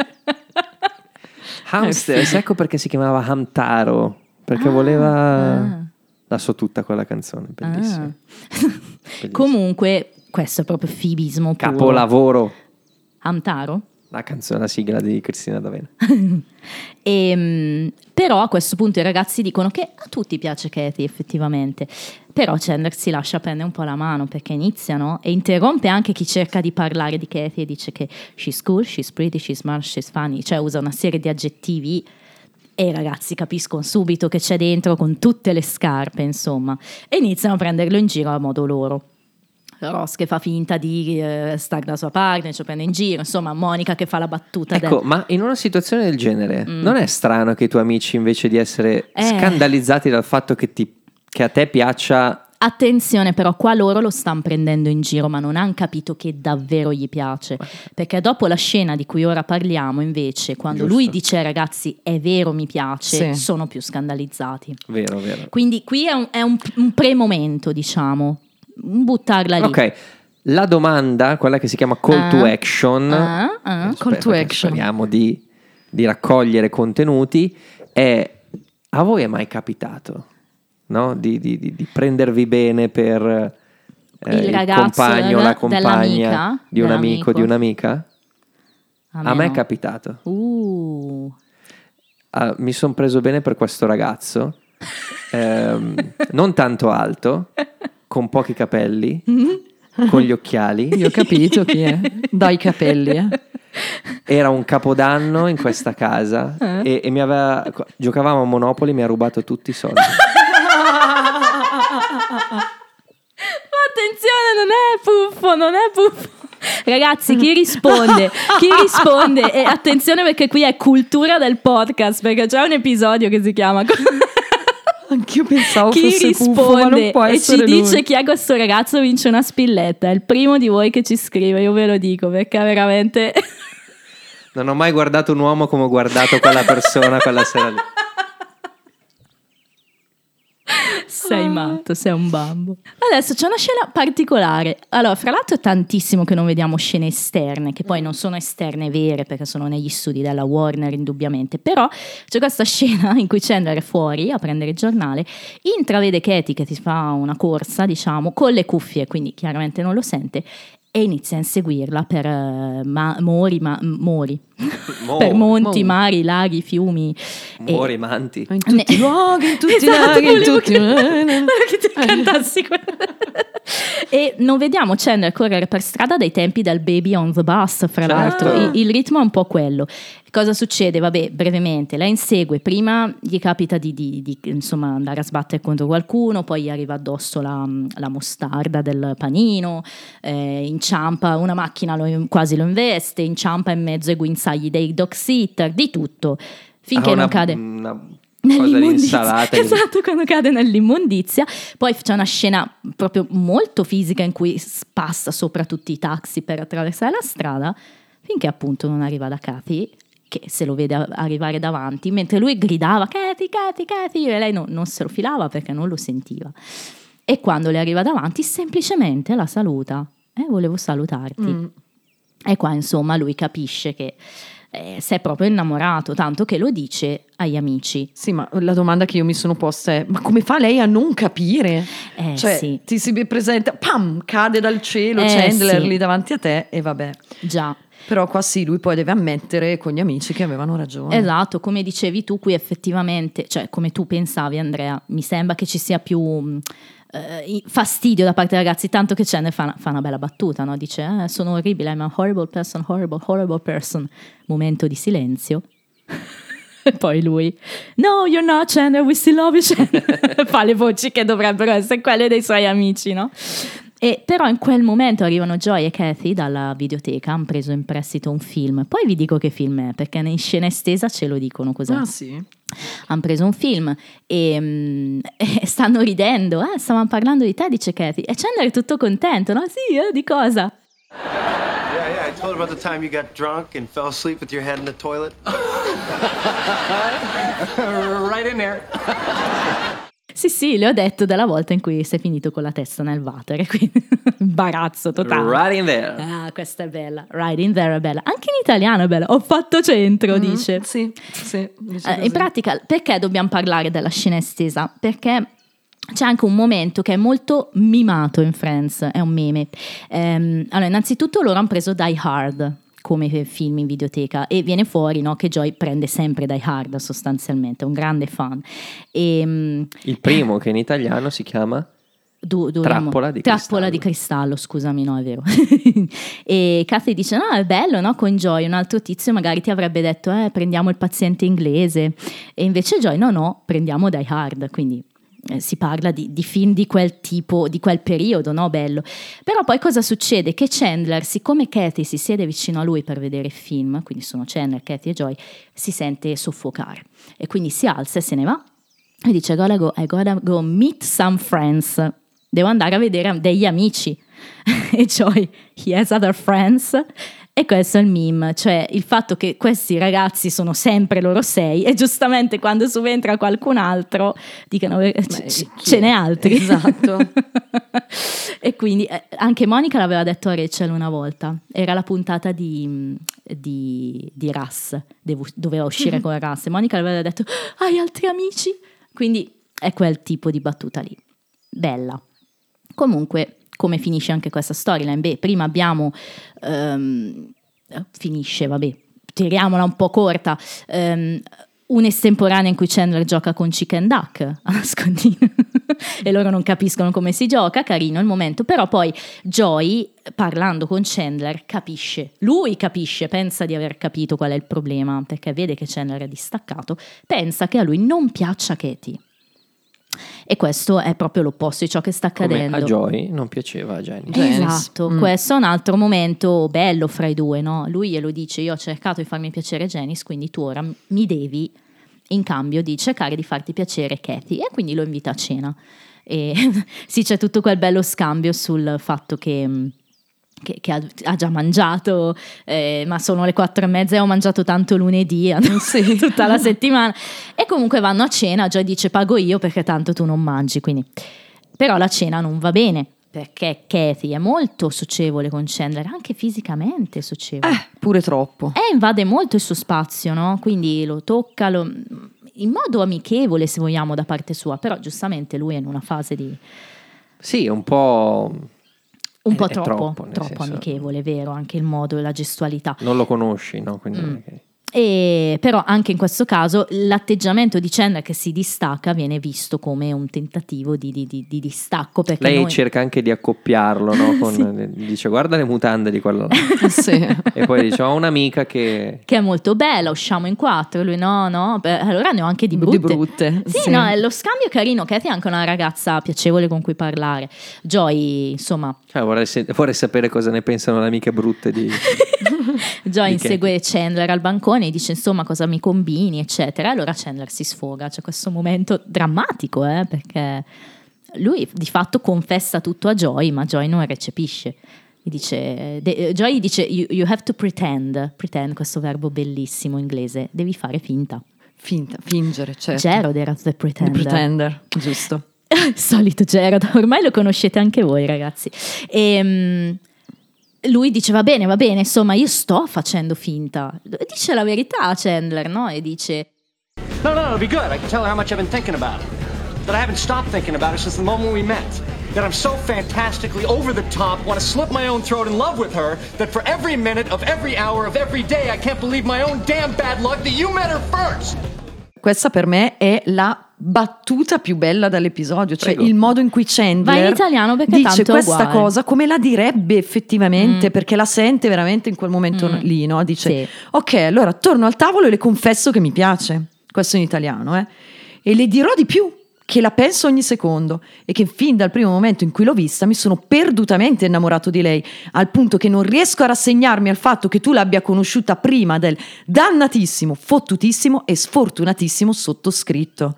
Hamsters, ecco perché si chiamava Hamtaro, perché Ah, voleva... ah. La so tutta quella canzone, bellissima. Ah. comunque questo è proprio fibismo puro Capolavoro. Hamtaro La canzone, la sigla di Cristina D'Avena. Ehm, però a questo punto i ragazzi dicono che a tutti piace Katie effettivamente. Però Chandler si lascia prendere un po' la mano perché iniziano e interrompe anche chi cerca di parlare di Katie e dice che she's cool, she's pretty, she's smart, she's funny, cioè usa una serie di aggettivi e i ragazzi capiscono subito che c'è dentro con tutte le scarpe, insomma, e iniziano a prenderlo in giro a modo loro. Ross che fa finta di eh, stare da sua parte, ci prende in giro, insomma, Monica che fa la battuta del- Ecco, ma in una situazione del genere, non è strano che i tuoi amici invece di essere Mm. Eh. scandalizzati dal fatto che, ti- che a te piaccia... Attenzione però, qua loro lo stanno prendendo in giro, ma non hanno capito che davvero gli piace. Perché dopo la scena di cui ora parliamo, invece, quando Giusto. lui dice ragazzi è vero mi piace, Sì. sono più scandalizzati. Vero, vero. Quindi qui è un, è un- un pre-momento, diciamo. Buttarla lì. Ok, la domanda, quella che si chiama call to Ah. action, ah. eh, Call to action. speriamo di, di raccogliere contenuti, è a voi è mai capitato no? di, di- di- di prendervi bene per eh, Il il, compagno la compagna di un amico di un'amica? A me è no. capitato. Uh. Ah, mi sono preso bene per questo ragazzo, ehm, non tanto alto, con pochi capelli, con gli occhiali. Io ho capito chi è. Dai capelli, eh. Era un capodanno in questa casa e, e mi aveva, giocavamo a Monopoli, mi ha rubato tutti i soldi. Ma attenzione, non è puffo, non è puffo. Ragazzi, chi risponde? Chi risponde? E attenzione perché qui è cultura del podcast, perché c'è un episodio che si chiama Anch'io pensavo Chi fosse Puffo, ma non risponde può e ci lui. dice chi è questo ragazzo vince una spilletta. È il primo di voi che ci scrive, io ve lo dico, perché veramente Non ho mai guardato un uomo come ho guardato quella persona quella sera lì. sei matto, sei un bambo. Adesso c'è una scena particolare. Allora, fra l'altro è tantissimo che non vediamo scene esterne, che poi non sono esterne vere perché sono negli studi della Warner indubbiamente, però c'è questa scena in cui Chandler è fuori a prendere il giornale, intravede Katie che ti fa una corsa, diciamo, con le cuffie, quindi chiaramente non lo sente. E inizia a inseguirla per eh, ma- mori, ma- mori, Mo- per monti, mo- mari, laghi, fiumi. e- Muori manti. In tutti i luoghi, in tutti i Esatto, laghi, in tutti che- che tu cantassi quello. E non vediamo Chandler correre per strada dai tempi del Baby on the Bus, fra Certo. l'altro. Il, il ritmo è un po' quello. Cosa succede? Vabbè, brevemente, la insegue. Prima gli capita di, di- di, insomma, andare a sbattere contro qualcuno, poi gli arriva addosso la, la mostarda del panino, eh, inciampa, una macchina lo- quasi lo investe, inciampa in mezzo ai guinzagli dei dog sitter, di tutto. Finché Ha una, non cade Una cosa nell'immondizia. Esatto, quando cade nell'immondizia. Poi c'è una scena proprio molto fisica in cui passa sopra tutti i taxi per attraversare la strada, finché appunto non arriva da Cathy, che se lo vede arrivare davanti, mentre lui gridava Cathy, Cathy, Cathy, e lei no- non se lo filava perché non lo sentiva. E quando le arriva davanti, semplicemente la saluta. Eh, volevo salutarti. Mm. E qua insomma lui capisce che eh, si è proprio innamorato, tanto che lo dice agli amici. Sì, ma la domanda che io mi sono posta è: ma come fa lei a non capire? Eh, cioè, sì. ti si presenta, pam, cade dal cielo Eh, Chandler sì. lì davanti a te e vabbè. Già. Però qua sì, lui poi deve ammettere con gli amici che avevano ragione. Esatto, come dicevi tu, qui effettivamente, cioè come tu pensavi Andrea, mi sembra che ci sia più eh, fastidio da parte dei ragazzi, tanto che Chandler fa fa una bella battuta, no? dice "Eh, sono orribile, I'm a horrible person, horrible, horrible person. Momento di silenzio. E poi lui, no, you're not Chandler, we still love you Chandler. Fa le voci che dovrebbero essere quelle dei suoi amici, no? E però in quel momento arrivano Joy e Kathy dalla videoteca, hanno preso in prestito un film. Poi vi dico che film è, perché in scena estesa ce lo dicono cos'è. Ah sì? Hanno preso un film e, mm, e stanno ridendo. Eh, stavamo parlando di te, dice Kathy. E Chandler è tutto contento, no? Sì, eh, di cosa? Yeah, yeah, I told her about the time you got drunk and fell asleep with your head in the toilet. right in there. Sì, sì, le ho detto della volta in cui sei finito con la testa nel water. Quindi imbarazzo totale. Right in there. Ah, questa è bella. Right in there è bella. Anche in italiano è bella. Ho fatto centro, dice. Sì, sì. dice Eh, in pratica, perché dobbiamo parlare della scena estesa? Perché c'è anche un momento che è molto mimato in Friends, è un meme. Ehm, allora, innanzitutto loro hanno preso Die Hard come film in videoteca e viene fuori no, che Joy prende sempre Die Hard sostanzialmente, è un grande fan. E, mm, Il primo che in italiano si chiama dovremmo- Trappola di Trappola di cristallo, scusami, no, è vero. e Kathy dice: No, è bello, no? Con Joy, un altro tizio magari ti avrebbe detto: Eh, prendiamo il paziente inglese. E invece Joy, no, no, prendiamo Die Hard. Quindi si parla di, di film di quel tipo, di quel periodo, no? Bello. Però poi cosa succede? Che Chandler, siccome Kathy si siede vicino a lui per vedere il film, quindi sono Chandler, Kathy e Joy, si sente soffocare. E quindi si alza e se ne va. E dice, I gotta go, I gotta go meet some friends. Devo andare a vedere degli amici. e Joy, he has other friends. E questo è il meme, cioè il fatto che questi ragazzi sono sempre loro sei e giustamente quando subentra qualcun altro dicono "Eh, c- ce n'è altri. Esatto. e quindi eh, anche Monica l'aveva detto a Rachel una volta, era la puntata di, di, di Russ, devo- doveva uscire con Russ e Monica l'aveva detto hai altri amici? Quindi è quel tipo di battuta lì, bella. Comunque, come finisce anche questa storyline? Beh, prima abbiamo... ehm, finisce, vabbè, tiriamola un po' corta. ehm, un'estemporanea in cui Chandler gioca con Chicken Duck a nascondino e loro non capiscono come si gioca, carino il momento, però poi Joy parlando con Chandler capisce, lui capisce, pensa di aver capito qual è il problema perché vede che Chandler è distaccato, pensa che a lui non piaccia Katie. E questo è proprio l'opposto di ciò che sta come accadendo. a Joy non piaceva a Jenny. Esatto, Mm. questo è un altro momento bello fra i due, no? Lui glielo dice, io ho cercato di farmi piacere Janice, quindi tu ora mi devi, in cambio di cercare di farti piacere Kathy, e quindi lo invita a cena. E sì, c'è tutto quel bello scambio sul fatto che... che, che ha, ha già mangiato, eh, ma sono le quattro e mezza e ho mangiato tanto lunedì, tutta la settimana. E comunque vanno a cena, Joy dice pago io perché tanto tu non mangi, quindi. Però la cena non va bene, perché Kathy è molto socievole con Chandler, anche fisicamente socievole. Eh, pure troppo. E invade molto il suo spazio, no? Quindi lo tocca, lo- in modo amichevole se vogliamo da parte sua, però giustamente lui è in una fase di... Sì, un po'... Un po' troppo, troppo, troppo senso- amichevole, vero? Anche il modo e la gestualità. Non lo conosci, no? Quindi Mm. E però anche in questo caso l'atteggiamento di Chandler che si distacca viene visto come un tentativo di, di- di- di distacco perché Lei noi- cerca anche di accoppiarlo, no? Con- Sì. Dice guarda le mutande di quello. Sì. e poi dice ho un'amica che... che è molto bella, usciamo in quattro, lui no, no, beh, allora ne ho anche di brutte. Di brutte, Sì, sì. no, lo scambio è carino, Kathy è anche una ragazza piacevole con cui parlare. Joy, insomma, Cioè, vorrei, se- vorrei sapere cosa ne pensano le amiche brutte di... Joy insegue Chandler al bancone e dice insomma cosa mi combini, eccetera. Allora Chandler si sfoga, c'è questo momento drammatico, eh, perché lui di fatto confessa tutto a Joy, ma Joy non recepisce. Gli dice, de- Joy dice you, you have to pretend, pretend, questo verbo bellissimo inglese, devi fare finta. Finta, fingere, certo. Gerald era the The pretender. pretender, giusto. Solito Gerard, ormai lo conoscete anche voi ragazzi. E, lui dice va bene, va bene, insomma io sto facendo finta. Dice la verità a Chandler, no? E dice No, no, it'll be good. I can tell her how much I've been thinking about it. That I haven't stopped thinking about her since the moment we met. That I'm so fantastically over the top, want to slit my own throat in love with her, that for every minute of every hour of every day, I can't believe my own damn bad luck that you met her first. Questa per me è la battuta più bella dell'episodio, cioè Prego. il modo in cui Chandler Vai in italiano perché dice questa uguale. cosa come la direbbe effettivamente, Mm. perché la sente veramente in quel momento Mm. lì, no? Dice Sì. ok, allora torno al tavolo e le confesso che mi piace, questo in italiano, eh? e le dirò di più, che la penso ogni secondo e che fin dal primo momento in cui l'ho vista mi sono perdutamente innamorato di lei, al punto che non riesco a rassegnarmi al fatto che tu l'abbia conosciuta prima del dannatissimo, fottutissimo e sfortunatissimo sottoscritto.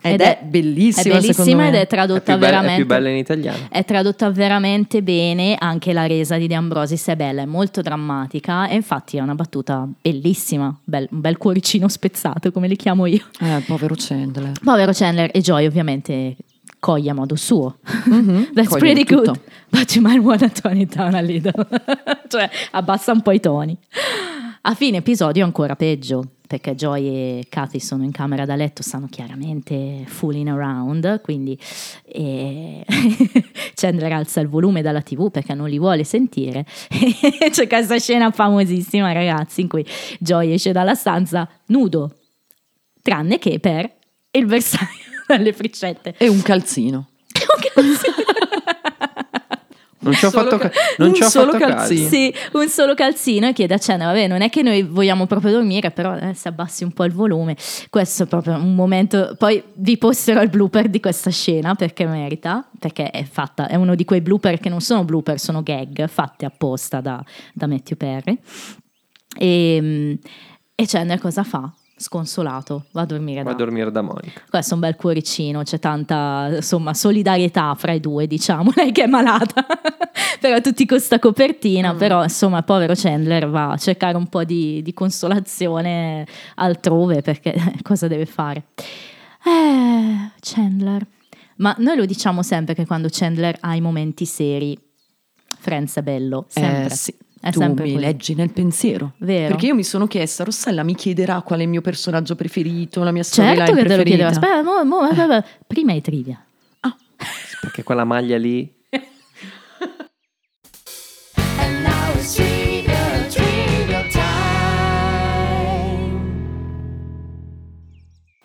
Ed, è, bellissima, è bellissima secondo me. ed è È tradotta bella, è veramente più bella in italiano. È tradotta veramente bene, anche la resa di De Ambrosis è bella, è molto drammatica e infatti è una battuta bellissima, bel- un bel cuoricino spezzato come li chiamo io. Eh, povero Chandler. Povero Chandler e Joy ovviamente coglie a modo suo. Mhm, That's coglie pretty tutto. good, but you might wanna tone it down a little. cioè abbassa un po' i toni. A fine episodio ancora peggio, perché Joy e Kathy sono in camera da letto, stanno chiaramente fooling around, quindi eh, Chandler alza il volume dalla tv perché non li vuole sentire. C'è questa scena famosissima, ragazzi, in cui Joy esce dalla stanza nudo, tranne che per il bersaglio dalle freccette. E un calzino. Non ci ho Solo fatto, ca- non un ci ho solo fatto calzino. caso. Sì, un solo calzino e chiede a Chandler, vabbè, non è che noi vogliamo proprio dormire, però eh, se abbassi un po' il volume, questo è proprio un momento, poi vi posterò il blooper di questa scena perché merita, perché è fatta, è uno di quei blooper che non sono blooper, sono gag fatte apposta da, da Matthew Perry. E, e Chandler cosa fa? Sconsolato, va a dormire Va a da dormire da Monica. questo è un bel cuoricino, c'è tanta insomma solidarietà fra i due, diciamo, lei che è malata, però tutti con sta copertina, però insomma povero Chandler va a cercare un po' di, di consolazione altrove perché cosa deve fare? Eh, Chandler, ma noi lo diciamo sempre che quando Chandler ha i momenti seri, Friends è bello, sempre. Eh, sì. È tu mi così. leggi nel pensiero. Vero. Perché io mi sono chiesta, Rossella mi chiederà qual è il mio personaggio preferito, la mia storyline Certo che te lo preferita. chiedevo, aspetta, mo- mo- aspetta, prima i trivia. Perché quella maglia lì.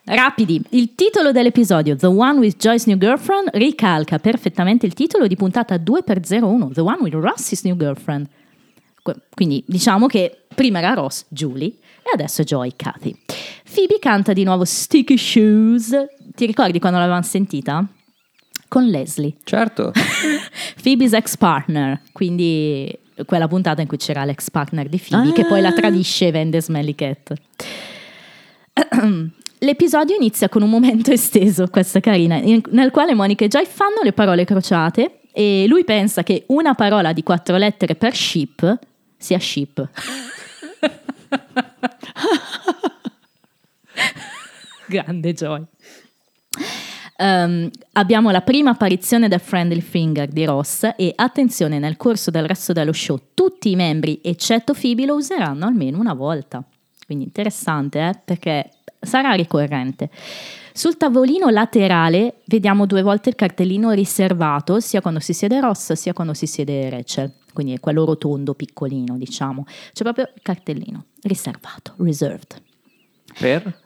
Rapidi, il titolo dell'episodio The One with Joy's New Girlfriend ricalca perfettamente il titolo di puntata 2x01 The One with Ross's New Girlfriend. Quindi diciamo che prima era Ross, Julie e adesso è Joy, Kathy. Phoebe canta di nuovo Sticky Shoes. Ti ricordi quando l'avevamo sentita? Con Leslie. Certo. Phoebe's ex partner, quindi quella puntata in cui c'era l'ex partner di Phoebe che poi la tradisce e vende Smelly Cat. L'episodio inizia con un momento esteso, questa carina, in- nel quale Monica e Joy fanno le parole crociate e lui pensa che una parola di quattro lettere per ship sia ship. Grande Joy. Ehm, abbiamo la prima apparizione del Friendly Finger di Ross e attenzione nel corso del resto dello show tutti i membri eccetto Phoebe lo useranno almeno una volta quindi interessante eh, perché sarà ricorrente sul tavolino laterale vediamo due volte il cartellino riservato sia quando si siede Ross sia quando si siede Rachel quindi è quello rotondo piccolino diciamo c'è proprio il cartellino riservato reserved Per?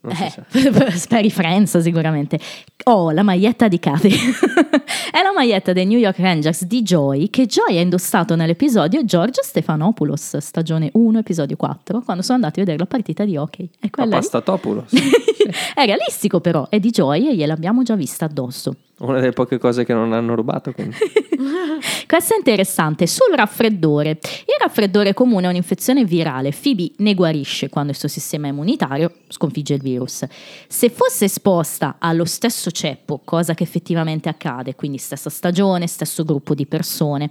Eh, speri Friends sicuramente. Oh, la maglietta di Kathy. è la maglietta dei New York Rangers di Joy che Joy ha indossato nell'episodio George Stephanopoulos, stagione 1, episodio 4, quando sono andati a vedere la partita di hockey. E quella Papastatopoulos. è realistico però, è di Joy e gliel'abbiamo già vista addosso. Una delle poche cose che non hanno rubato. Questo è interessante. Sul raffreddore. Il raffreddore comune è un'infezione virale. Phoebe ne guarisce quando il suo sistema immunitario sconfigge il virus. Se fosse esposta allo stesso ceppo, cosa che effettivamente accade, quindi stessa stagione, stesso gruppo di persone,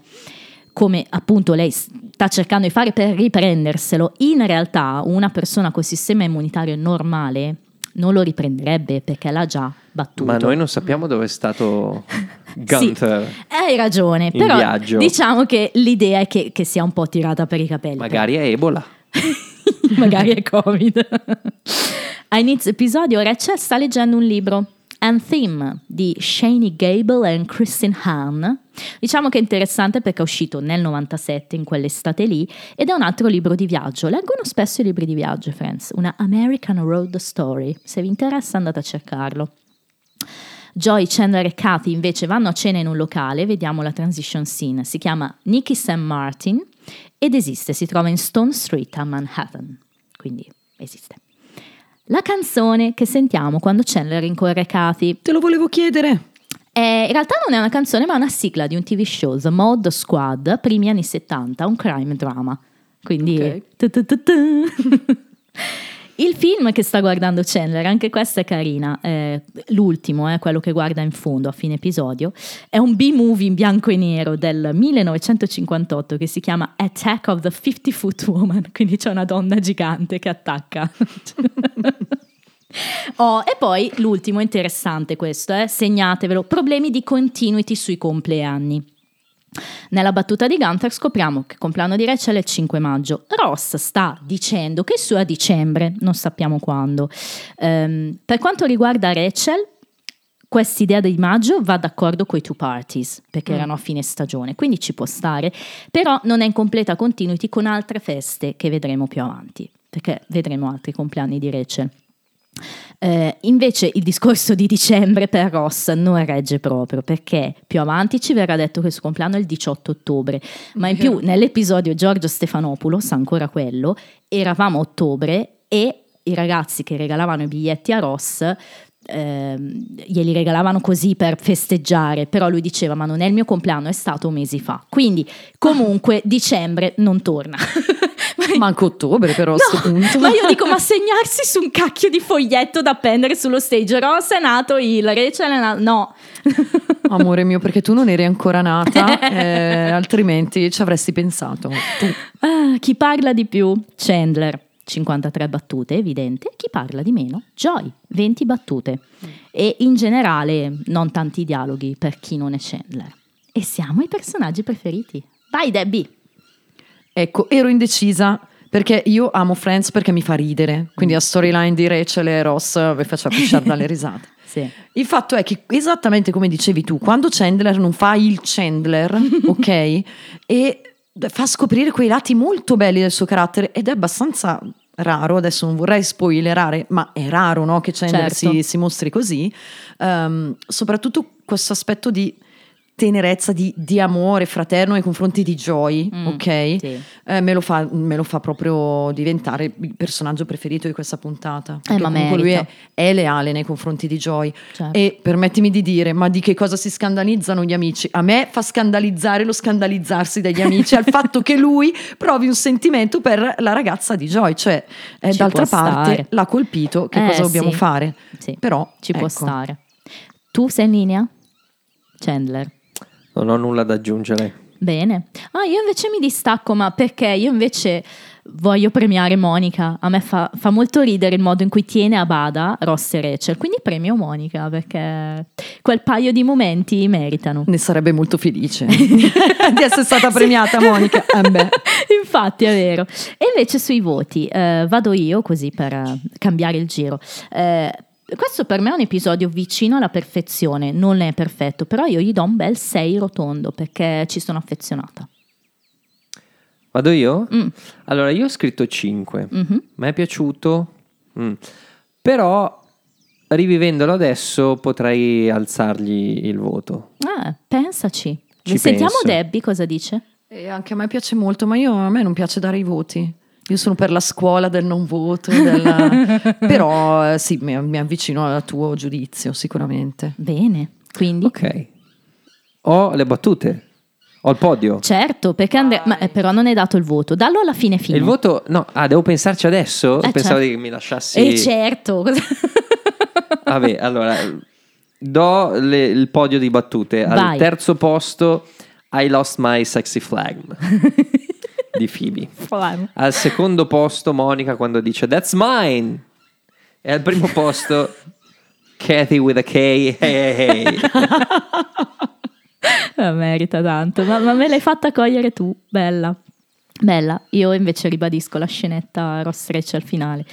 come appunto lei sta cercando di fare per riprenderselo, in realtà una persona col sistema immunitario normale non lo riprenderebbe perché l'ha già battuto. Ma noi non sappiamo dove è stato Gunther. Sì, hai ragione, però viaggio. diciamo che l'idea è che, che sia un po' tirata per i capelli. Magari è Ebola. Magari è Covid. A inizio episodio Rachel sta leggendo un libro, Anthem, di Shani Gable e Kristen Hahn. Diciamo che è interessante perché è uscito nel 97, in quell'estate lì, ed è un altro libro di viaggio. Leggono spesso i libri di viaggio, friends. Una American Road Story. Se vi interessa andate a cercarlo. Joy, Chandler e Kathy invece vanno a cena in un locale, vediamo la transition scene, si chiama Nicky Sam Martin ed esiste, si trova in Stone Street a Manhattan, quindi esiste. La canzone che sentiamo quando Chandler rincorre Kathy. Te lo volevo chiedere. Eh, in realtà non è una canzone, ma è una sigla di un TV show, The Mod Squad, primi anni 70, un crime drama. Quindi. Ok. Il film che sta guardando Chandler, anche questa è carina, eh, l'ultimo, eh, quello che guarda in fondo a fine episodio, è un B-movie in bianco e nero del 1958 che si chiama Attack of the 50 Foot Woman, quindi c'è una donna gigante che attacca. Oh, e poi l'ultimo interessante questo, eh, segnatevelo, problemi di continuity sui compleanni. Nella battuta di Gunther scopriamo che il compleanno di Rachel è il 5 maggio. Ross sta dicendo che il suo è a dicembre, non sappiamo quando. Ehm, per quanto riguarda Rachel, quest'idea di maggio va d'accordo con i two parties, perché erano a fine stagione, quindi ci può stare, però non è in completa continuity con altre feste che vedremo più avanti, perché vedremo altri compleanni di Rachel. Eh, invece il discorso di dicembre per Ross non regge proprio perché più avanti ci verrà detto che il suo compleanno è il 18 ottobre, ma in più nell'episodio Giorgio Stefanopoulos, ancora quello, eravamo a ottobre e i ragazzi che regalavano i biglietti a Ross ehm, glieli regalavano così per festeggiare, però lui diceva ma non è il mio compleanno, è stato mesi fa. Quindi comunque dicembre non torna. Manco ottobre però a sto punto. ma io dico, ma segnarsi su un cacchio di foglietto da appendere sullo stage, Ross è nato il, Rachel è nato, no. Amore mio, perché tu non eri ancora nata, eh, altrimenti ci avresti pensato. Ah, chi parla di più? Chandler, 53 battute, evidente. Chi parla di meno? Joy, 20 battute. E in generale non tanti dialoghi per chi non è Chandler. E siamo i personaggi preferiti. Vai Debbie! Ecco, ero indecisa perché io amo Friends perché mi fa ridere. Quindi la storyline di Rachel e Ross mi faceva pisciare dalle risate. Sì. Il fatto è che, esattamente come dicevi tu, quando Chandler non fa il Chandler, ok? E fa scoprire quei lati molto belli del suo carattere ed è abbastanza raro, adesso non vorrei spoilerare, ma è raro no, che Chandler Certo. si, si mostri così. Ehm, soprattutto questo aspetto di tenerezza, di, di amore fraterno nei confronti di Joy, Mm, ok? sì. Eh, me, lo fa, me lo fa proprio diventare il personaggio preferito di questa puntata. Eh, ma comunque lui è, è leale nei confronti di Joy. Certo. E permettimi di dire, ma di che cosa si scandalizzano gli amici? A me fa scandalizzare lo scandalizzarsi degli amici al fatto che lui provi un sentimento per la ragazza di Joy, cioè eh, d'altra può parte stare. l'ha colpito, che Eh, cosa dobbiamo sì. fare? Sì, Però ci può ecco. stare. Tu sei in linea? Chandler. Non ho nulla da aggiungere. Bene. Ah, io invece mi distacco, ma perché io invece voglio premiare Monica. A me fa, fa molto ridere il modo in cui tiene a bada Ross e Rachel. Quindi premio Monica perché quel paio di momenti meritano. Ne sarebbe molto felice di essere stata premiata, Monica. Eh. Infatti è vero. E invece sui voti, eh, vado io così per eh, cambiare il giro. Eh, questo per me è un episodio vicino alla perfezione, non è perfetto, però io gli do un bel 6 rotondo perché ci sono affezionata. Vado io? Mm. Allora, io ho scritto 5. Mhm. Mi è piaciuto, Mm. però rivivendolo adesso potrei alzargli il voto. Ah, pensaci. Ci Sentiamo penso. Debbie cosa dice. E anche a me piace molto, ma io, a me non piace dare i voti. Io sono per la scuola del non voto, della- però eh, sì, mi, mi avvicino al tuo giudizio sicuramente. Bene, quindi... Ok. Ho le battute. Ho il podio. Certo, perché Andrea... Ma, eh, però non hai dato il voto. Dallo alla fine fine. Il voto, no, ah, devo pensarci adesso? Eh, Pensavo certo. che mi lasciassi. Eh certo. Vabbè, allora do le- il podio di battute. Al Vai. terzo posto, I lost my sexy flag di Phoebe. Al secondo posto, Monica quando dice That's mine. E al primo posto, Kathy with a K. Hey, hey, hey. Merita tanto, ma, ma me l'hai fatta cogliere tu, bella. Bella, io invece ribadisco la scenetta Ross Rachel al finale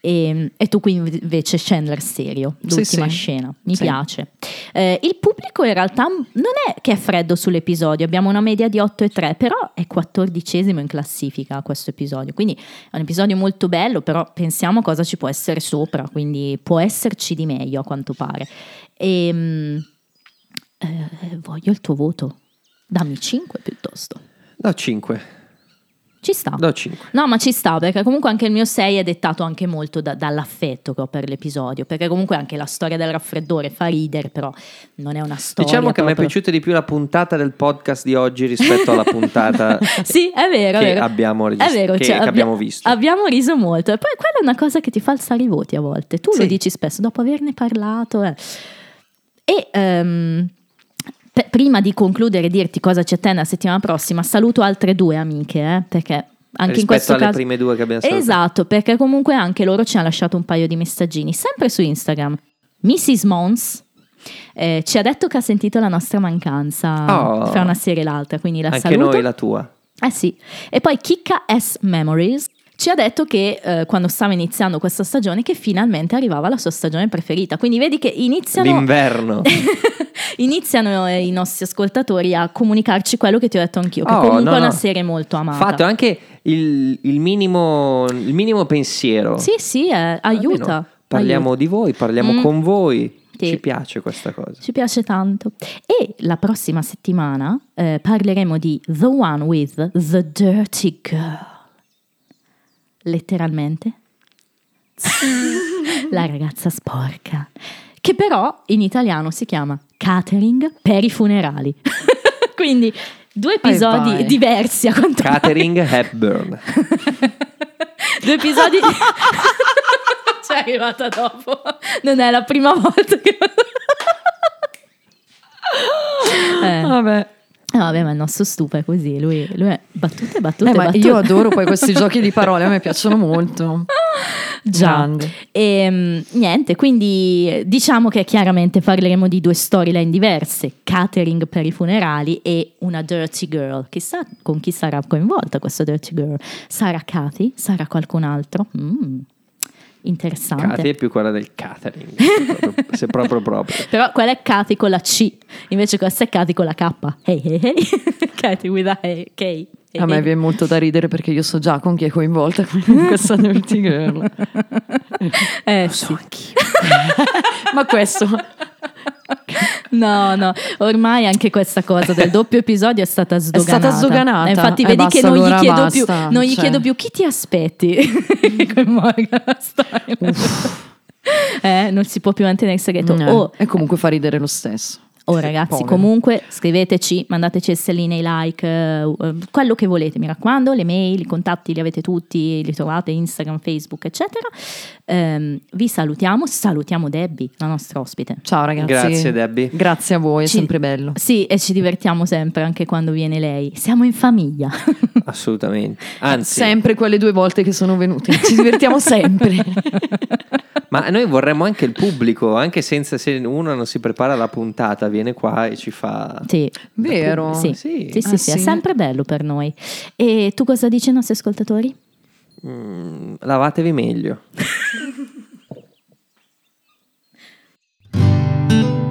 e, e tu qui invece Chandler serio, l'ultima sì. scena, mi Sì. piace. Eh, il pubblico in realtà non è che è freddo sull'episodio, abbiamo una media di 8,3, però è quattordicesimo in classifica questo episodio, quindi è un episodio molto bello, però pensiamo a cosa ci può essere sopra, quindi può esserci di meglio a quanto pare. E, mm, eh, voglio il tuo voto, dammi 5 piuttosto. Do 5. Ci sta. Do 5. No, ma ci sta perché comunque anche il mio 6 è dettato anche molto da- dall'affetto che ho per l'episodio. Perché comunque anche la storia del raffreddore fa ridere, però non è una storia. Diciamo che mi è proprio- piaciuta di più la puntata del podcast di oggi rispetto alla puntata Sì, è vero. che è vero. abbiamo È regist- vero, che- cioè, che abbia- abbiamo visto. Abbiamo riso molto. E poi quella è una cosa che ti fa alzare i voti a volte. Tu lo Sì. dici spesso dopo averne parlato. eh. E ehm, pe- prima di concludere e dirti cosa c'è te la settimana prossima, saluto altre due amiche, eh, perché anche in rispetto questo alle caso... prime due che abbiamo salutato. Esatto, perché comunque anche loro ci hanno lasciato un paio di messaggini, sempre su Instagram. Mrs. Mons eh, ci ha detto che ha sentito la nostra mancanza Oh. fra una serie e l'altra, quindi la Anche saluto. noi la tua. Eh sì. E poi Kika S. Memories ci ha detto che eh, quando stava iniziando questa stagione che finalmente arrivava la sua stagione preferita. Quindi vedi che iniziano, L'inverno. iniziano eh, i nostri ascoltatori a comunicarci quello che ti ho detto anch'io, che Oh, comunque no, è una no. serie molto amata. Fatto anche il, il minimo, il minimo pensiero. Sì, sì, eh, aiuta. Almeno Parliamo aiuta. di voi, parliamo Mm. con voi. Sì. Ci piace questa cosa. Ci piace tanto. E la prossima settimana eh, parleremo di The One with the Dirty Girl. Letteralmente. la ragazza sporca. Che però in italiano si chiama Catering per i funerali. Quindi due episodi vai. diversi a quanto pare. Catering Hepburn. Due episodi. C'è arrivata dopo. Non è la prima volta che. eh. Vabbè. Eh, vabbè, ma il nostro stupa è così. Lui, lui è battute, battute, Eh, battute. io adoro poi questi giochi di parole, a me piacciono molto. Già. E, mm, niente, quindi diciamo che chiaramente parleremo di due storyline diverse: catering per i funerali e una dirty girl. Chissà con chi sarà coinvolta questa dirty girl. Sarà Kathy? Sarà qualcun altro? Mm, interessante. Cathy è più quella del catering. se proprio- se proprio proprio. Però quella è Kathy con la C, invece questa è Kathy con la K. Hey, hey, hey. Kathy with a hey, K. Hey, A me hey. viene molto da ridere perché io so già con chi è coinvolta in questa Dirty Girl. Eh, sì. Ma questo No, no, ormai anche questa cosa del doppio episodio è stata sdoganata. stata sdoganata. Eh, Infatti, Eh, vedi basta, che non gli chiedo più, basta, non gli cioè. chiedo più chi ti aspetti la storia. Eh, non si può più mantenere il segreto. Eh, Oh, e comunque fa ridere lo stesso. Oh ragazzi, povero. comunque scriveteci, mandateci le stelline, i like, eh, eh, quello che volete, mi raccomando, le mail, i contatti li avete tutti, li trovate Instagram, Facebook, eccetera. Ehm, vi salutiamo, salutiamo Debbie, la nostra ospite. Ciao ragazzi. Grazie, Debbie. Grazie a voi, è Ci- sempre bello. Sì, e ci divertiamo sempre anche quando viene lei. Siamo in famiglia. Assolutamente. Anzi, Sempre quelle due volte che sono venuti. Ci divertiamo sempre. ma noi vorremmo anche il pubblico, anche senza se uno non si prepara la puntata, viene qua e ci fa. sì. Vero? Sì, Sì. sì, sì, Ah, sì, è sempre bello per noi. E tu cosa dici ai nostri ascoltatori? Mm, lavatevi meglio.